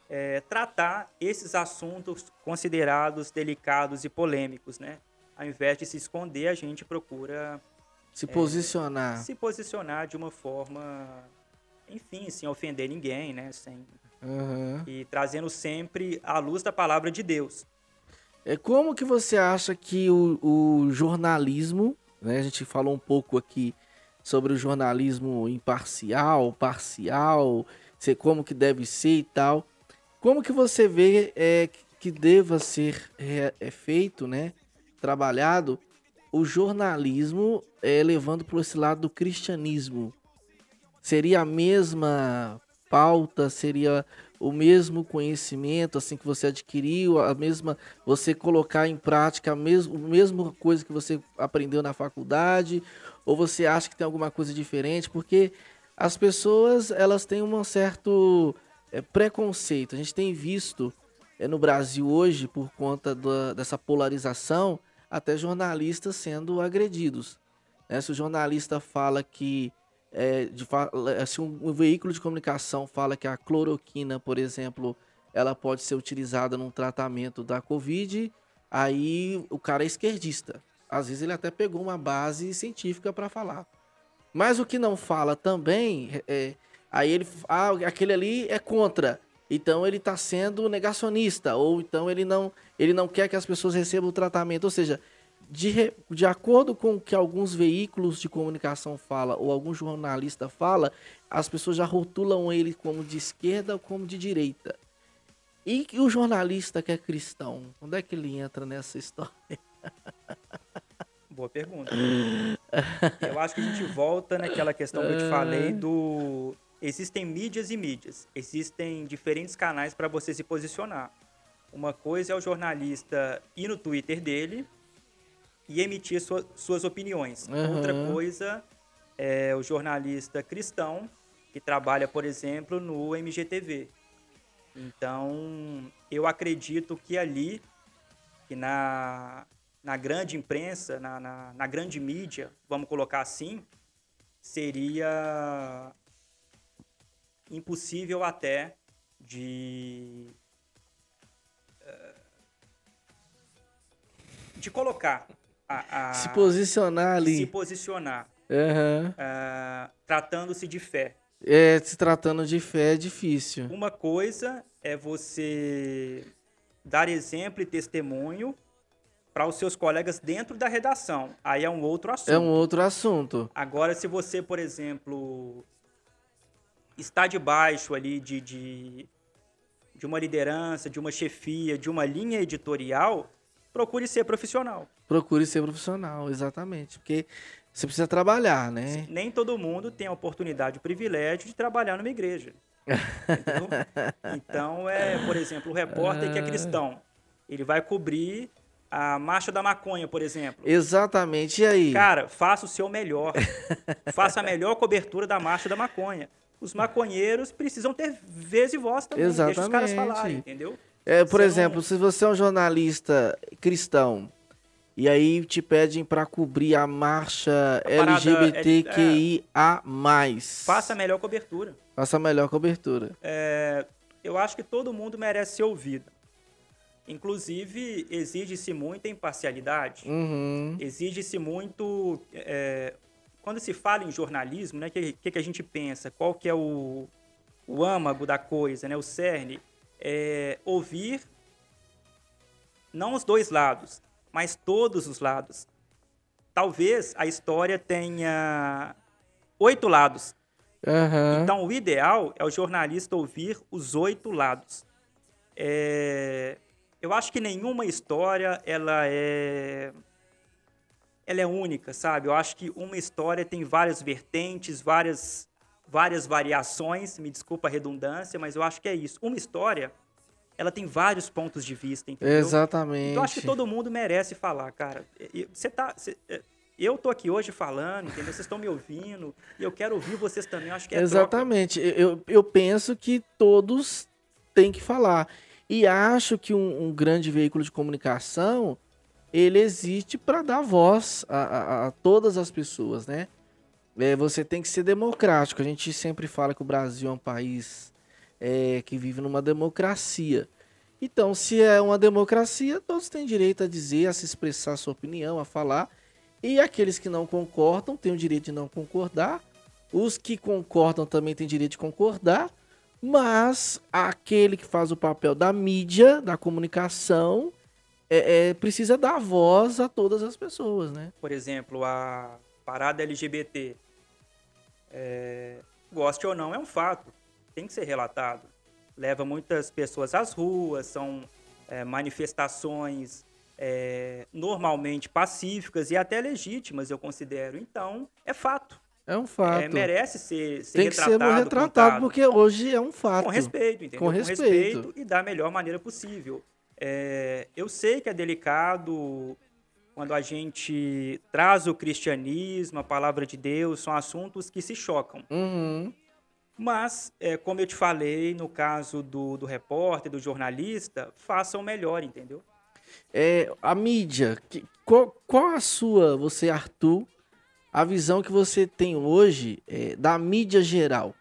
é, tratar esses assuntos considerados delicados e polêmicos, né? Ao invés de se esconder, a gente procura se posicionar, é, se posicionar de uma forma, enfim, sem ofender ninguém, né? Sem Uhum. E trazendo sempre a luz da palavra de Deus. É como que você acha que o, o jornalismo, né? A gente falou um pouco aqui sobre o jornalismo imparcial, parcial, ser como que deve ser e tal. Como que você vê é, que deva ser é, é feito, né? Trabalhado o jornalismo é, levando para esse lado do cristianismo. Seria a mesma pauta, seria o mesmo conhecimento assim que você adquiriu, a mesma você colocar em prática a, mesma a mesma coisa que você aprendeu na faculdade, ou você acha que tem alguma coisa diferente, porque as pessoas elas têm um certo é, preconceito. A gente tem visto é, no Brasil hoje, por conta da, dessa polarização, até jornalistas sendo agredidos. Né? Se o jornalista fala que é, de, se um, um, veículo de comunicação fala que a cloroquina, por exemplo, ela pode ser utilizada num tratamento da Covid, aí o cara é esquerdista. Às vezes ele até pegou uma base científica para falar. Mas o que não fala também, é, aí ele, ah, aquele ali é contra. Então ele está sendo negacionista, ou então ele não, ele não quer que as pessoas recebam o tratamento. Ou seja, de, de acordo com o que alguns veículos de comunicação fala ou algum jornalista fala, as pessoas já rotulam ele como de esquerda ou como de direita. E o jornalista que é cristão, onde é que ele entra nessa história? Boa pergunta. Eu acho que a gente volta naquela questão que eu te falei do existem mídias e mídias. Existem diferentes canais para você se posicionar. Uma coisa é o jornalista ir no Twitter dele e emitir sua- suas opiniões. Aham. Outra coisa é o jornalista cristão que trabalha, por exemplo, no MGTV. Então, eu acredito que ali, que na, na grande imprensa, na, na, na grande mídia, vamos colocar assim, seria impossível até de eh, de colocar a, a- se posicionar se ali. posicionar Aham. ah, tratando-se de fé. É, se tratando de fé é difícil. Uma coisa é você dar exemplo e testemunho para os seus colegas dentro da redação. Aí é um outro assunto. É um outro assunto. Agora, se você, por exemplo, está debaixo ali de, de, de uma liderança, de uma chefia, de uma linha editorial, procure ser profissional. Procure ser profissional, exatamente. Porque você precisa trabalhar, né? Nem todo mundo tem a oportunidade, o privilégio de trabalhar numa igreja. Entendeu? Então, é, por exemplo, o repórter que é cristão, ele vai cobrir a marcha da maconha, por exemplo. Exatamente. E aí? Cara, faça o seu melhor. faça a melhor cobertura da marcha da maconha. Os maconheiros precisam ter vez e voz também. Deixa os caras Exatamente. falarem, entendeu? É, por Você exemplo, não- se você é um jornalista cristão e aí te pedem para cobrir a marcha parada LGBTQIA+, Faça a melhor cobertura. faça a melhor cobertura. É, eu acho que todo mundo merece ser ouvido. Inclusive, exige-se muita imparcialidade. Uhum. exige-se muito é, quando se fala em jornalismo né que, que que a gente pensa qual que é o, o âmago da coisa né o cerne é ouvir não os dois lados mas todos os lados talvez a história tenha oito lados Aham. então, o ideal é o jornalista ouvir os oito lados. É, Eu acho que nenhuma história ela é ela é única, sabe? Eu acho que uma história tem várias vertentes, várias várias variações. Me desculpa a redundância, mas eu acho que é isso. Uma história ela tem vários pontos de vista, entendeu? Exatamente. Então, eu acho que todo mundo merece falar, cara. Você tá. você- é, eu tô aqui hoje falando, entendeu? Vocês estão me ouvindo e eu quero ouvir vocês também. Eu acho que é troca. Exatamente. Eu, eu- eu penso que todos têm que falar. E acho que um, um grande veículo de comunicação, ele existe para dar voz a, a- a todas as pessoas, né? É, você tem que ser democrático. A gente sempre fala que o Brasil é um país é, que vive numa democracia. Então, se é uma democracia, todos têm direito a dizer, a se expressar a sua opinião, a falar. E aqueles que não concordam têm o direito de não concordar. Os que concordam também têm direito de concordar. Mas aquele que faz o papel da mídia, da comunicação, é, é, precisa dar voz a todas as pessoas, né? Por exemplo, a parada LGBT. é, goste ou não, é um fato. Tem que ser relatado. Leva muitas pessoas às ruas, são é, manifestações é, normalmente pacíficas e até legítimas, eu considero. Então, é fato. É um fato. É, merece ser, ser Tem que ser retratado, contado. porque hoje é um fato. Com respeito, entendeu? Com respeito. e da melhor maneira possível. É, eu sei que é delicado quando a gente traz o cristianismo, a palavra de Deus, são assuntos que se chocam. Uhum. Mas, é, como eu te falei, no caso do, do repórter, do jornalista, façam o melhor, entendeu? É, a mídia, que- qual, qual a sua, você, Arthur, a visão que você tem hoje é, da mídia geral?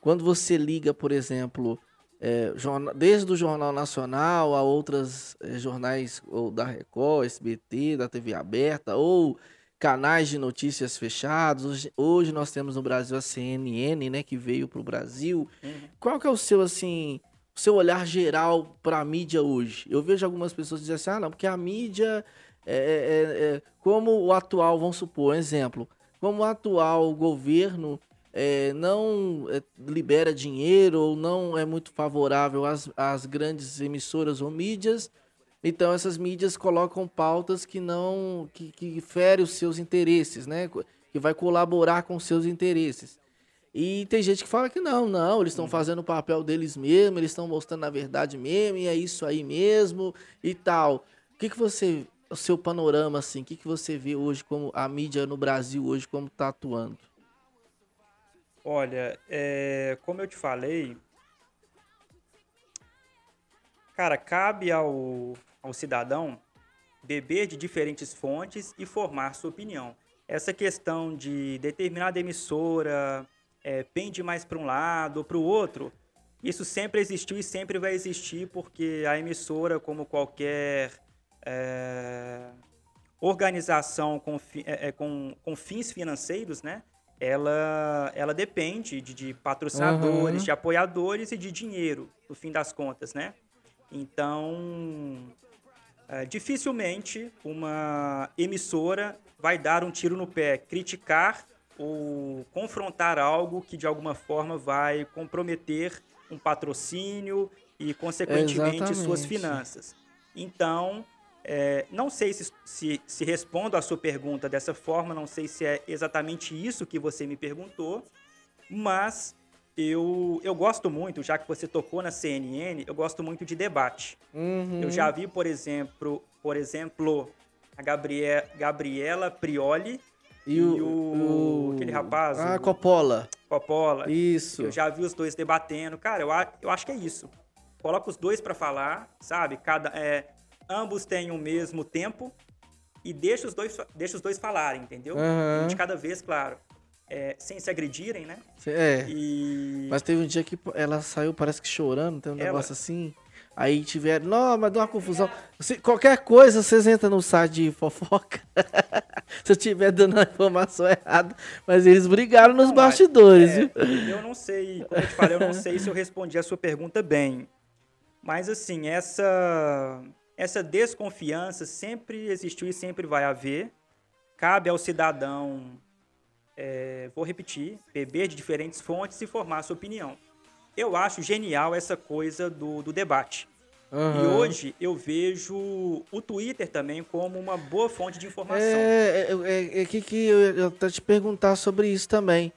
Quando você liga, por exemplo, é, desde o Jornal Nacional a outros jornais ou da Record, SBT, da TV aberta, ou canais de notícias fechados. Hoje, hoje nós temos no Brasil a CNN, né, que veio para o Brasil. Qual que é o seu, assim, o seu olhar geral para a mídia hoje? Eu vejo algumas pessoas dizendo assim, ah, não, porque a mídia É, é, é, como o atual, vamos supor, um exemplo, como o atual governo é, não é, libera dinheiro ou não é muito favorável às, às grandes emissoras ou mídias, então essas mídias colocam pautas que não que, que ferem os seus interesses, né? Que vai colaborar com os seus interesses. E tem gente que fala que não, não, eles estão fazendo o papel deles mesmo, eles estão mostrando a verdade mesmo, e é isso aí mesmo e tal. O que, que você, o seu panorama, assim, o que, que você vê hoje como a mídia no Brasil hoje, como está atuando? Olha, é, como eu te falei, cara, cabe ao, ao cidadão beber de diferentes fontes e formar sua opinião. Essa questão de determinada emissora é, pende mais para um lado ou para o outro, isso sempre existiu e sempre vai existir, porque a emissora, como qualquer é, organização com, é, é, com, com fins financeiros, né? Ela, ela depende de, de patrocinadores, uhum. de apoiadores e de dinheiro, no fim das contas, né? Então, é, dificilmente uma emissora vai dar um tiro no pé, criticar ou confrontar algo que de alguma forma vai comprometer um patrocínio e, consequentemente, Exatamente. suas finanças. Então, é, não sei se, se, se, respondo a sua pergunta dessa forma, não sei se é exatamente isso que você me perguntou, mas eu, eu gosto muito, já que você tocou na CNN, eu gosto muito de debate. Uhum. Eu já vi, por exemplo, por exemplo a Gabriel, Gabriela Prioli e, e o, o, aquele rapaz. Ah, o, Coppola. Coppola. Isso. Eu já vi os dois debatendo. Cara, eu, eu acho que é isso. Coloca os dois para falar, sabe? Cada, é, ambos têm o mesmo tempo e deixa os dois, deixa os dois falarem, entendeu? Uhum. de cada vez, claro. É, sem se agredirem, né? É. E... Mas teve um dia que ela saiu, parece que chorando, tem um ela... negócio assim. Aí tiveram. Não, mas deu uma confusão. Se, qualquer coisa, vocês entram no site de fofoca. Se eu estiver dando a informação errada. Mas eles brigaram nos não, bastidores, é, viu? Eu não sei, como eu te falei, eu não sei se eu respondi a sua pergunta bem. Mas assim, essa essa desconfiança sempre existiu e sempre vai haver. Cabe ao cidadão, é, vou repetir, beber de diferentes fontes e formar sua opinião. Eu acho genial essa coisa do, do debate. Uhum. E hoje eu vejo o Twitter também como uma boa fonte de informação. É, é, é, é que, que eu, eu te perguntar sobre isso também.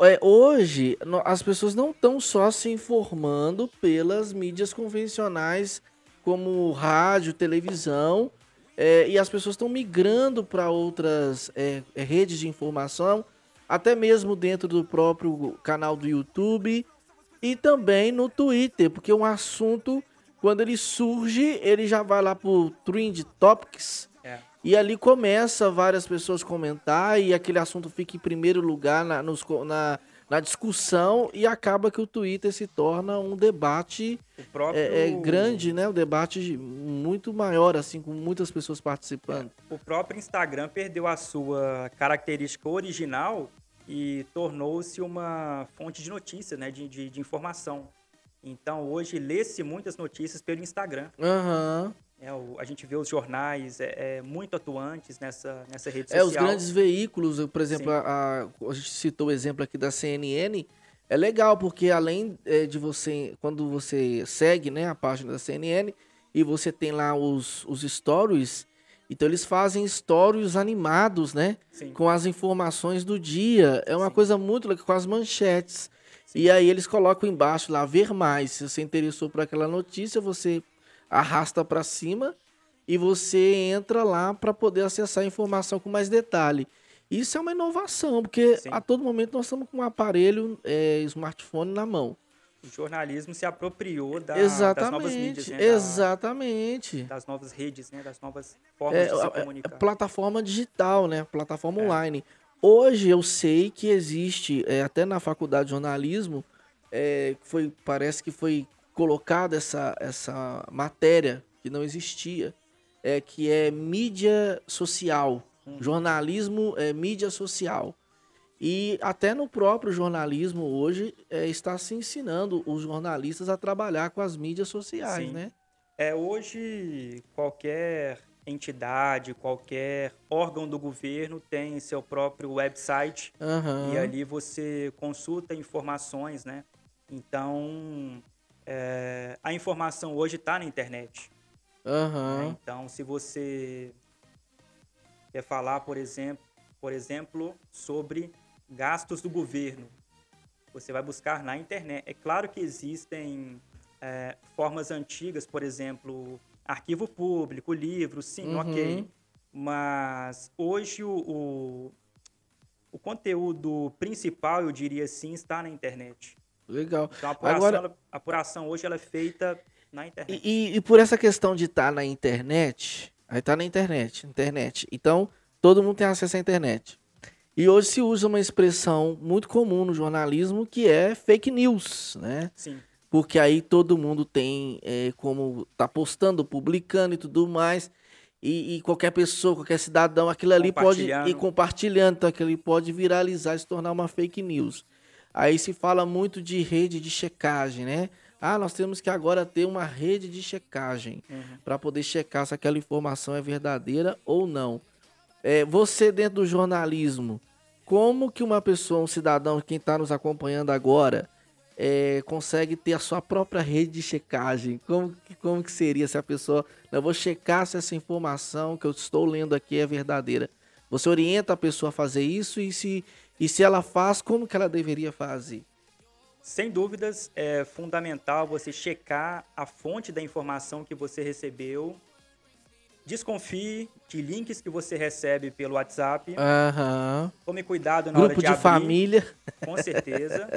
É, hoje as pessoas não estão só se informando pelas mídias convencionais como rádio, televisão, é, e as pessoas estão migrando para outras é, é, redes de informação, até mesmo dentro do próprio canal do YouTube e também no Twitter, porque um assunto, quando ele surge, ele já vai lá pro Trend Topics. É. E ali começa várias pessoas comentar e aquele assunto fica em primeiro lugar na, nos, na, na discussão e acaba que o Twitter se torna um debate próprio... é, é, grande, né? Um debate muito maior, assim, com muitas pessoas participando. É. O próprio Instagram perdeu a sua característica original e tornou-se uma fonte de notícia, né? De, de, de informação. Então, hoje, lê-se muitas notícias pelo Instagram. Aham. Uhum. É, o, a gente vê os jornais é, é, muito atuantes nessa, nessa rede social. É, os grandes veículos, por exemplo, a, a, a, gente citou o exemplo aqui da CNN, é legal, porque além é, de você, quando você segue né, a página da CNN e você tem lá os, os stories, então eles fazem stories animados, né? Sim. Com as informações do dia. É uma Sim. coisa muito legal, com as manchetes. Sim. E aí eles colocam embaixo lá, ver mais. Se você interessou por aquela notícia, você arrasta para cima e você entra lá para poder acessar a informação com mais detalhe. Isso é uma inovação, porque Sim. a todo momento nós estamos com um aparelho é, smartphone na mão. O jornalismo se apropriou da, das novas mídias, né? Exatamente. Da, das novas redes, né? Das novas formas é, de se comunicar. É, plataforma digital, né? Plataforma é. online. Hoje eu sei que existe, é, até na faculdade de jornalismo, é, foi, parece que foi colocado essa, essa matéria que não existia, é, que é mídia social. Hum. Jornalismo é mídia social. E até no próprio jornalismo hoje é, está se ensinando os jornalistas a trabalhar com as mídias sociais, Sim. né? É, hoje qualquer entidade, qualquer órgão do governo tem seu próprio website Aham. e ali você consulta informações, né? Então, é, a informação hoje está na internet. né? Aham. Então, se você quer falar, por exemplo, por exemplo, sobre gastos do governo, você vai buscar na internet. É claro que existem é, formas antigas, por exemplo, arquivo público, livro, sim, Uhum. ok. Mas hoje o, o, o conteúdo principal, eu diria assim, está na internet. Legal. Então a apuração, Agora- ela- a apuração hoje ela é feita na internet. E, e- e por essa questão de estar na internet, aí tá na internet, internet. Então, todo mundo tem acesso à internet. E hoje se usa uma expressão muito comum no jornalismo que é fake news, né? Sim. Porque aí todo mundo tem é, como tá postando, publicando e tudo mais. E, e qualquer pessoa, qualquer cidadão, aquilo ali pode ir Compartilhando. compartilhando, então aquilo ali pode viralizar e se tornar uma fake news. Aí se fala muito de rede de checagem, né? Ah, nós temos que agora ter uma rede de checagem Uhum. para poder checar se aquela informação é verdadeira ou não. É, você dentro do jornalismo, como que uma pessoa, um cidadão, quem está nos acompanhando agora, é, consegue ter a sua própria rede de checagem? Como, que- como que seria se a pessoa, "Não, eu vou checar se essa informação que eu estou lendo aqui é verdadeira? Você orienta a pessoa a fazer isso e se, e se ela faz, como que ela deveria fazer? Sem dúvidas, é fundamental você checar a fonte da informação que você recebeu. Desconfie de links que você recebe pelo WhatsApp. Aham. Tome cuidado na hora Grupo de, de abrir, família. com certeza.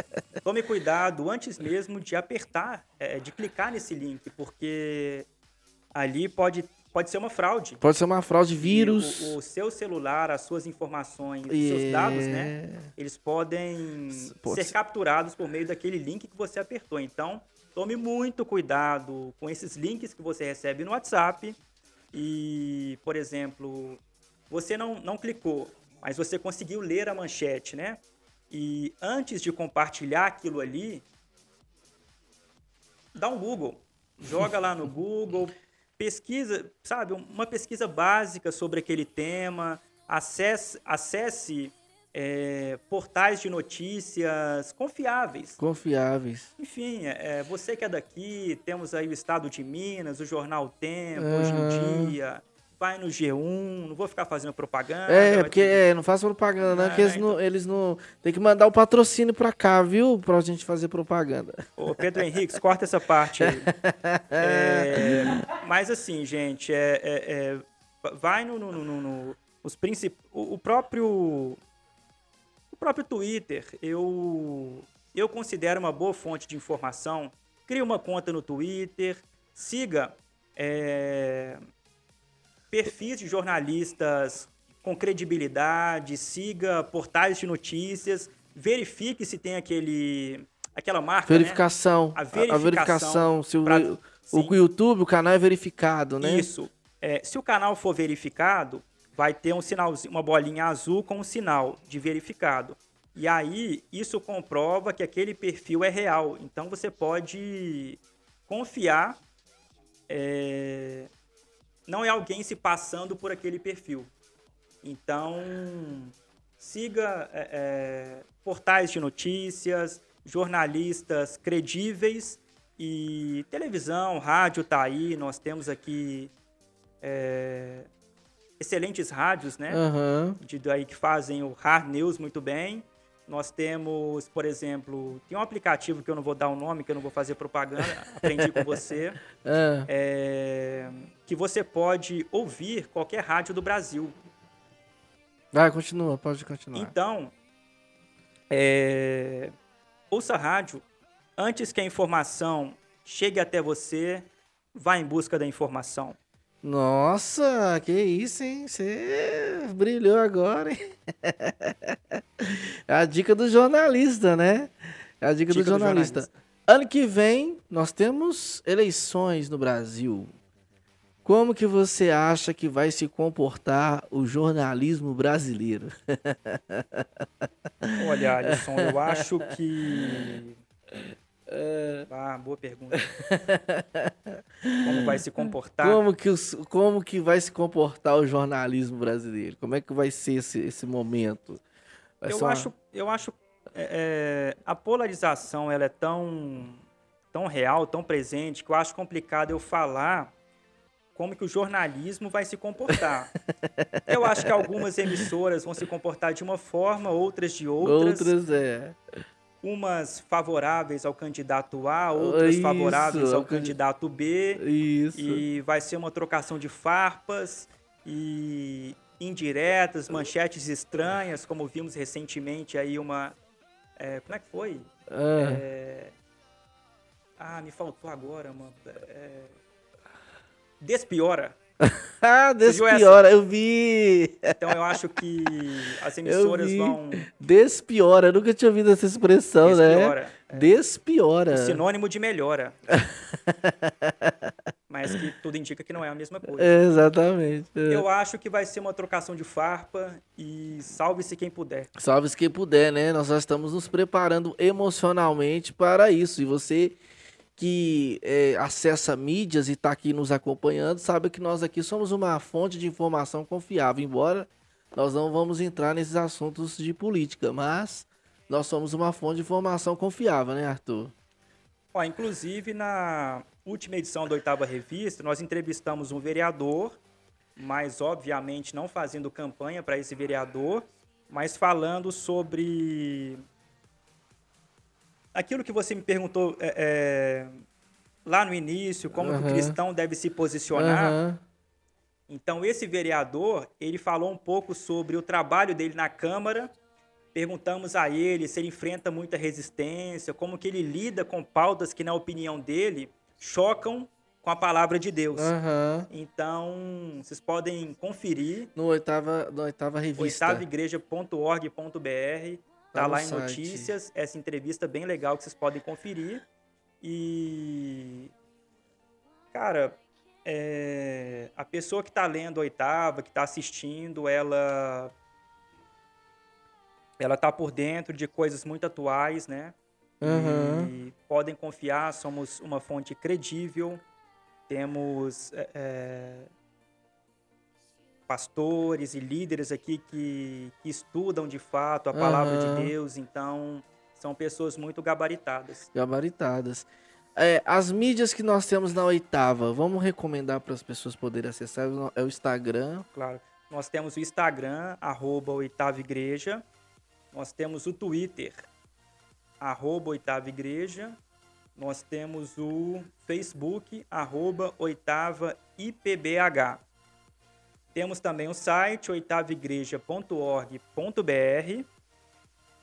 Tome cuidado antes mesmo de apertar, é, de clicar nesse link, porque ali pode, pode ser uma fraude. Pode ser uma fraude, vírus. O, o seu celular, as suas informações, os E- seus dados, né? Eles podem Pode ser ser. capturados por meio daquele link que você apertou. Então, tome muito cuidado com esses links que você recebe no WhatsApp. E, por exemplo, você não, não clicou, mas você conseguiu ler a manchete, né? E antes de compartilhar aquilo ali, dá um Google. Joga lá no Google, pesquisa, sabe, uma pesquisa básica sobre aquele tema, acesse, acesse é, portais de notícias confiáveis. Confiáveis. Enfim, é, você que é daqui, temos aí o Estado de Minas, o Jornal Tempo, Hoje Aham. em Dia, vai no G1, não vou ficar fazendo propaganda. É, porque te- é, não faça propaganda, não, Não, porque eles então. não, eles não. Tem que mandar o patrocínio pra cá, viu? Pra gente fazer propaganda. Ô, Pedro Henrique, corta essa parte aí. É, mas assim, gente, é, é- é, vai no, no, no- no- no- os princip... o, o próprio o próprio Twitter, eu eu considero uma boa fonte de informação. Crie uma conta no Twitter, siga é, perfis de jornalistas com credibilidade, siga portais de notícias, verifique se tem aquele aquela marca, né? Verificação. A A verificação verificação. Se o, pra- o. YouTube, o canal é verificado, né? Isso. É, se o canal for verificado, vai ter um sinalzinho, uma bolinha azul com um sinal de verificado. E aí, isso comprova que aquele perfil é real. Então, você pode confiar. é, não é alguém se passando por aquele perfil. Então, siga é, é, portais de notícias, jornalistas credíveis e televisão, rádio tá aí. Nós temos aqui é, excelentes rádios, né? Aham. De daí que fazem o hard news muito bem. Nós temos, por exemplo, tem um aplicativo que eu não vou dar o nome, que eu não vou fazer propaganda, aprendi com você, Ah, é, que você pode ouvir qualquer rádio do Brasil. Vai, continua, pode continuar. Então, é, ouça rádio antes que a informação chegue até você, vá em busca da informação. Nossa, que isso, hein? Você brilhou agora, hein? É a dica do jornalista, né? É a dica, do, Dica do jornalista. jornalista. Ano que vem, nós temos eleições no Brasil. Como que você acha que vai se comportar o jornalismo brasileiro? Olha, Alisson, eu acho que Ah, boa pergunta. Como vai se comportar? Como que, os, como que vai se comportar o jornalismo brasileiro? Como é que vai ser esse, esse momento? Vai eu uma- acho, eu acho é, é, a polarização ela é tão, tão real, tão presente, que eu acho complicado eu falar como que o jornalismo vai se comportar. eu acho que algumas emissoras vão se comportar de uma forma, outras de outras. Outras, é. Umas favoráveis ao candidato A, outras Isso, favoráveis ao ao candi- candidato B. Isso. E vai ser uma trocação de farpas e indiretas, manchetes estranhas, como vimos recentemente aí uma. é, como é que foi? Ah, É, ah, me faltou agora uma. é, Despiora. Ah, despiora, eu vi. Então eu acho que as emissoras vão. Despiora, eu nunca tinha ouvido essa expressão, né? Despiora. Despiora. Sinônimo de melhora. Mas que tudo indica que não é a mesma coisa. É, exatamente. é. Eu acho que vai ser uma trocação de farpa e salve-se quem puder. Salve-se quem puder, né? Nós já estamos nos preparando emocionalmente para isso. E você que é, acessa mídias e está aqui nos acompanhando, sabe que nós aqui somos uma fonte de informação confiável, embora nós não vamos entrar nesses assuntos de política, mas nós somos uma fonte de informação confiável, né, Arthur? Ó, inclusive, na última edição da oitava revista, nós entrevistamos um vereador, mas obviamente não fazendo campanha para esse vereador, mas falando sobre aquilo que você me perguntou é, é, lá no início, como que Aham. o cristão deve se posicionar. Aham. Então, esse vereador, ele falou um pouco sobre o trabalho dele na Câmara. Perguntamos a ele se ele enfrenta muita resistência, como que ele lida com pautas que, na opinião dele, chocam com a palavra de Deus. Aham. Então, vocês podem conferir No oitava, no oitava revista. oitavaigreja.org.br, Tá tá lá em site. notícias, essa entrevista bem legal que vocês podem conferir. E cara, é, a pessoa que está lendo a oitava, que está assistindo, ela ela tá por dentro de coisas muito atuais, né? Aham. E podem confiar, somos uma fonte credível, temos é, é, pastores e líderes aqui que, que estudam de fato a palavra Aham. de Deus, então são pessoas muito gabaritadas. gabaritadas. É, as mídias que nós temos na oitava, vamos recomendar para as pessoas poderem acessar, é o Instagram. Claro. Nós temos o Instagram, arroba oitava igreja. Nós temos o Twitter, arroba oitava igreja. Nós temos o Facebook, arroba oitava IPBH. Temos também o site oitavaigreja.org.br.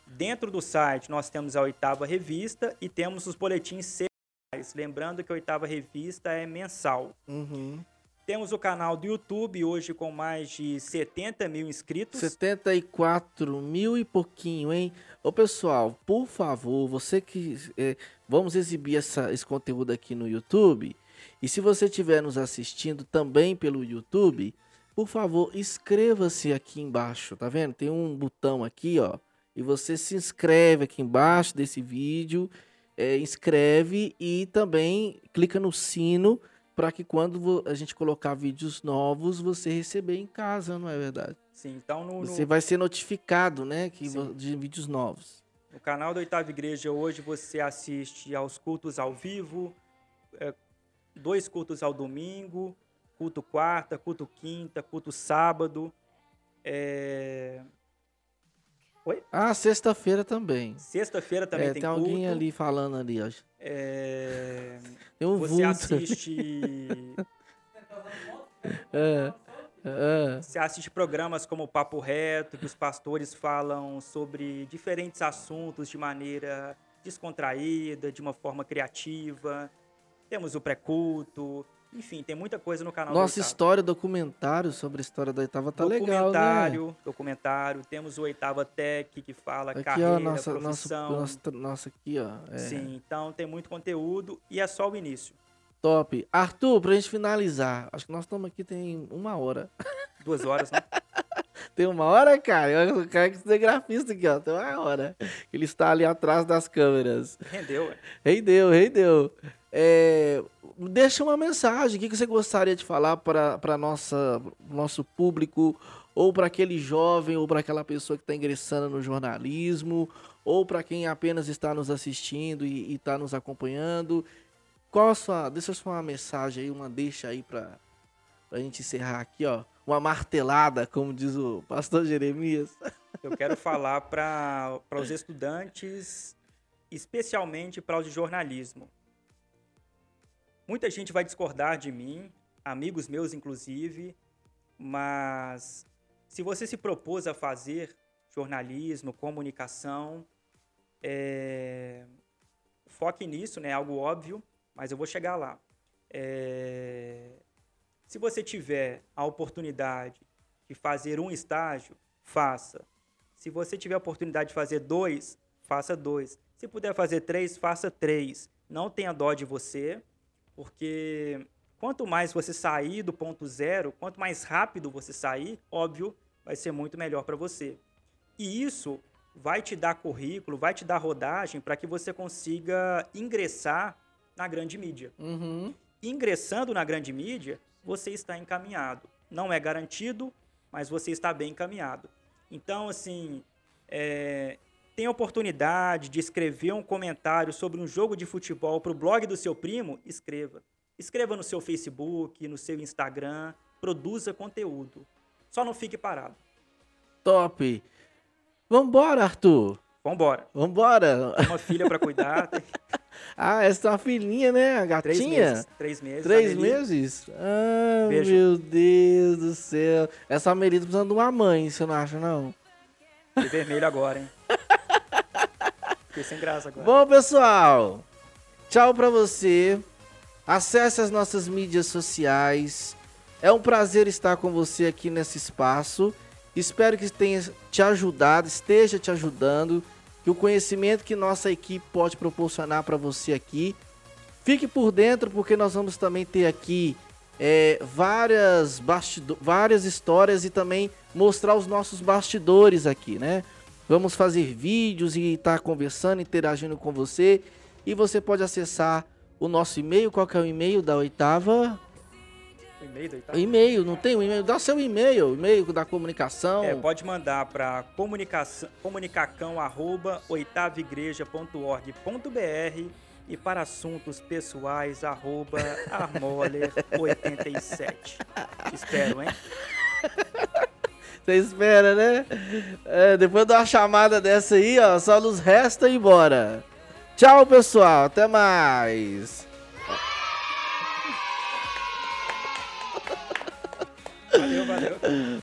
Dentro do site nós temos a oitava revista e temos os boletins semanais. Lembrando que a oitava revista é mensal. Uhum. Temos o canal do YouTube hoje com mais de 70 mil inscritos. 74 mil e pouquinho, hein? Ô pessoal, por favor, você que. é, vamos exibir essa- esse conteúdo aqui no YouTube. E se você estiver nos assistindo também pelo YouTube, por favor, inscreva-se aqui embaixo, tá vendo? Tem um botão aqui, ó. E você se inscreve aqui embaixo desse vídeo, é, inscreve e também clica no sino para que quando a gente colocar vídeos novos, você receber em casa, não é verdade? Sim, então no, no- Você vai ser notificado, né, que Sim. de vídeos novos. no canal da Oitava Igreja hoje você assiste aos cultos ao vivo, é, dois cultos ao domingo, culto quarta, culto quinta, culto sábado. é, Ah, sexta-feira também. Sexta-feira também É, tem, tem culto. alguém ali falando ali, ó. é, Tem um Você vulto. assiste, É, é. você assiste programas como o Papo Reto, que os pastores falam sobre diferentes assuntos de maneira descontraída, de uma forma criativa. Temos o pré-culto, enfim, tem muita coisa no canal. Nossa história, documentário sobre a história da oitava tá legal, né? documentário, documentário. Temos o Oitava Tech que fala Aqui, carreira, ó, nossa, nossa, profissão. nossa, nossa, aqui, ó. É, Sim, então tem muito conteúdo e é só o início. Top. Arthur, pra gente finalizar, acho que nós estamos aqui tem uma hora. Duas horas, né? Tem uma hora, cara. O cara que é grafista aqui, ó. Tem uma hora. Ele está ali atrás das câmeras. Rendeu, ué. Rendeu, rendeu. É, deixa uma mensagem. O que você gostaria de falar para nossa nosso público, ou para aquele jovem, ou para aquela pessoa que está ingressando no jornalismo, ou para quem apenas está nos assistindo e está nos acompanhando? Qual a sua. Deixa só uma mensagem aí, uma deixa aí para a gente encerrar aqui, ó. Uma martelada, como diz o pastor Jeremias. Eu quero falar para os estudantes, especialmente para os de jornalismo. Muita gente vai discordar de mim, amigos meus inclusive, mas se você se propôs a fazer jornalismo, comunicação, é... foque nisso, né? Algo óbvio, mas eu vou chegar lá. É... Se você tiver a oportunidade de fazer um estágio, faça. Se você tiver a oportunidade de fazer dois, faça dois. Se puder fazer três, faça três. Não tenha dó de você, porque quanto mais você sair do ponto zero, quanto mais rápido você sair, óbvio, vai ser muito melhor para você. E isso vai te dar currículo, vai te dar rodagem para que você consiga ingressar na grande mídia. Uhum. Ingressando na grande mídia, você está encaminhado. Não é garantido, mas você está bem encaminhado. Então, assim, é, tem a oportunidade de escrever um comentário sobre um jogo de futebol para o blog do seu primo, escreva. Escreva no seu Facebook, no seu Instagram, produza conteúdo. Só não fique parado. Top. Vambora, Arthur. Vambora. Vambora. Tem uma filha para cuidar. ah, essa é uma filhinha, né? A gatinha? Três meses. Três meses. Três meses? Ah, Beijo. meu Deus do céu. Essa Amelita precisando de uma mãe, você não acha, não? De vermelho agora, hein? Fiquei sem graça agora. Bom, pessoal, tchau pra você. Acesse as nossas mídias sociais. É um prazer estar com você aqui nesse espaço. Espero que tenha te ajudado, esteja te ajudando, que o conhecimento que nossa equipe pode proporcionar para você aqui. Fique por dentro, porque nós vamos também ter aqui é, várias, várias histórias e também mostrar os nossos bastidores aqui, né? Vamos fazer vídeos e estar tá conversando, interagindo com você. E você pode acessar o nosso e-mail. Qual que é o e-mail da oitava? O e-mail da oitava? E-mail, não tem o um e-mail? Dá seu e-mail, e-mail da comunicação. É, pode mandar para comunicacão@oitavaigreja.org.br e para assuntos pessoais arroba armoler87. Espero, hein? Você espera, né? É, depois de uma chamada dessa aí, ó, só nos resta ir embora. Tchau, pessoal. Até mais. Valeu, valeu.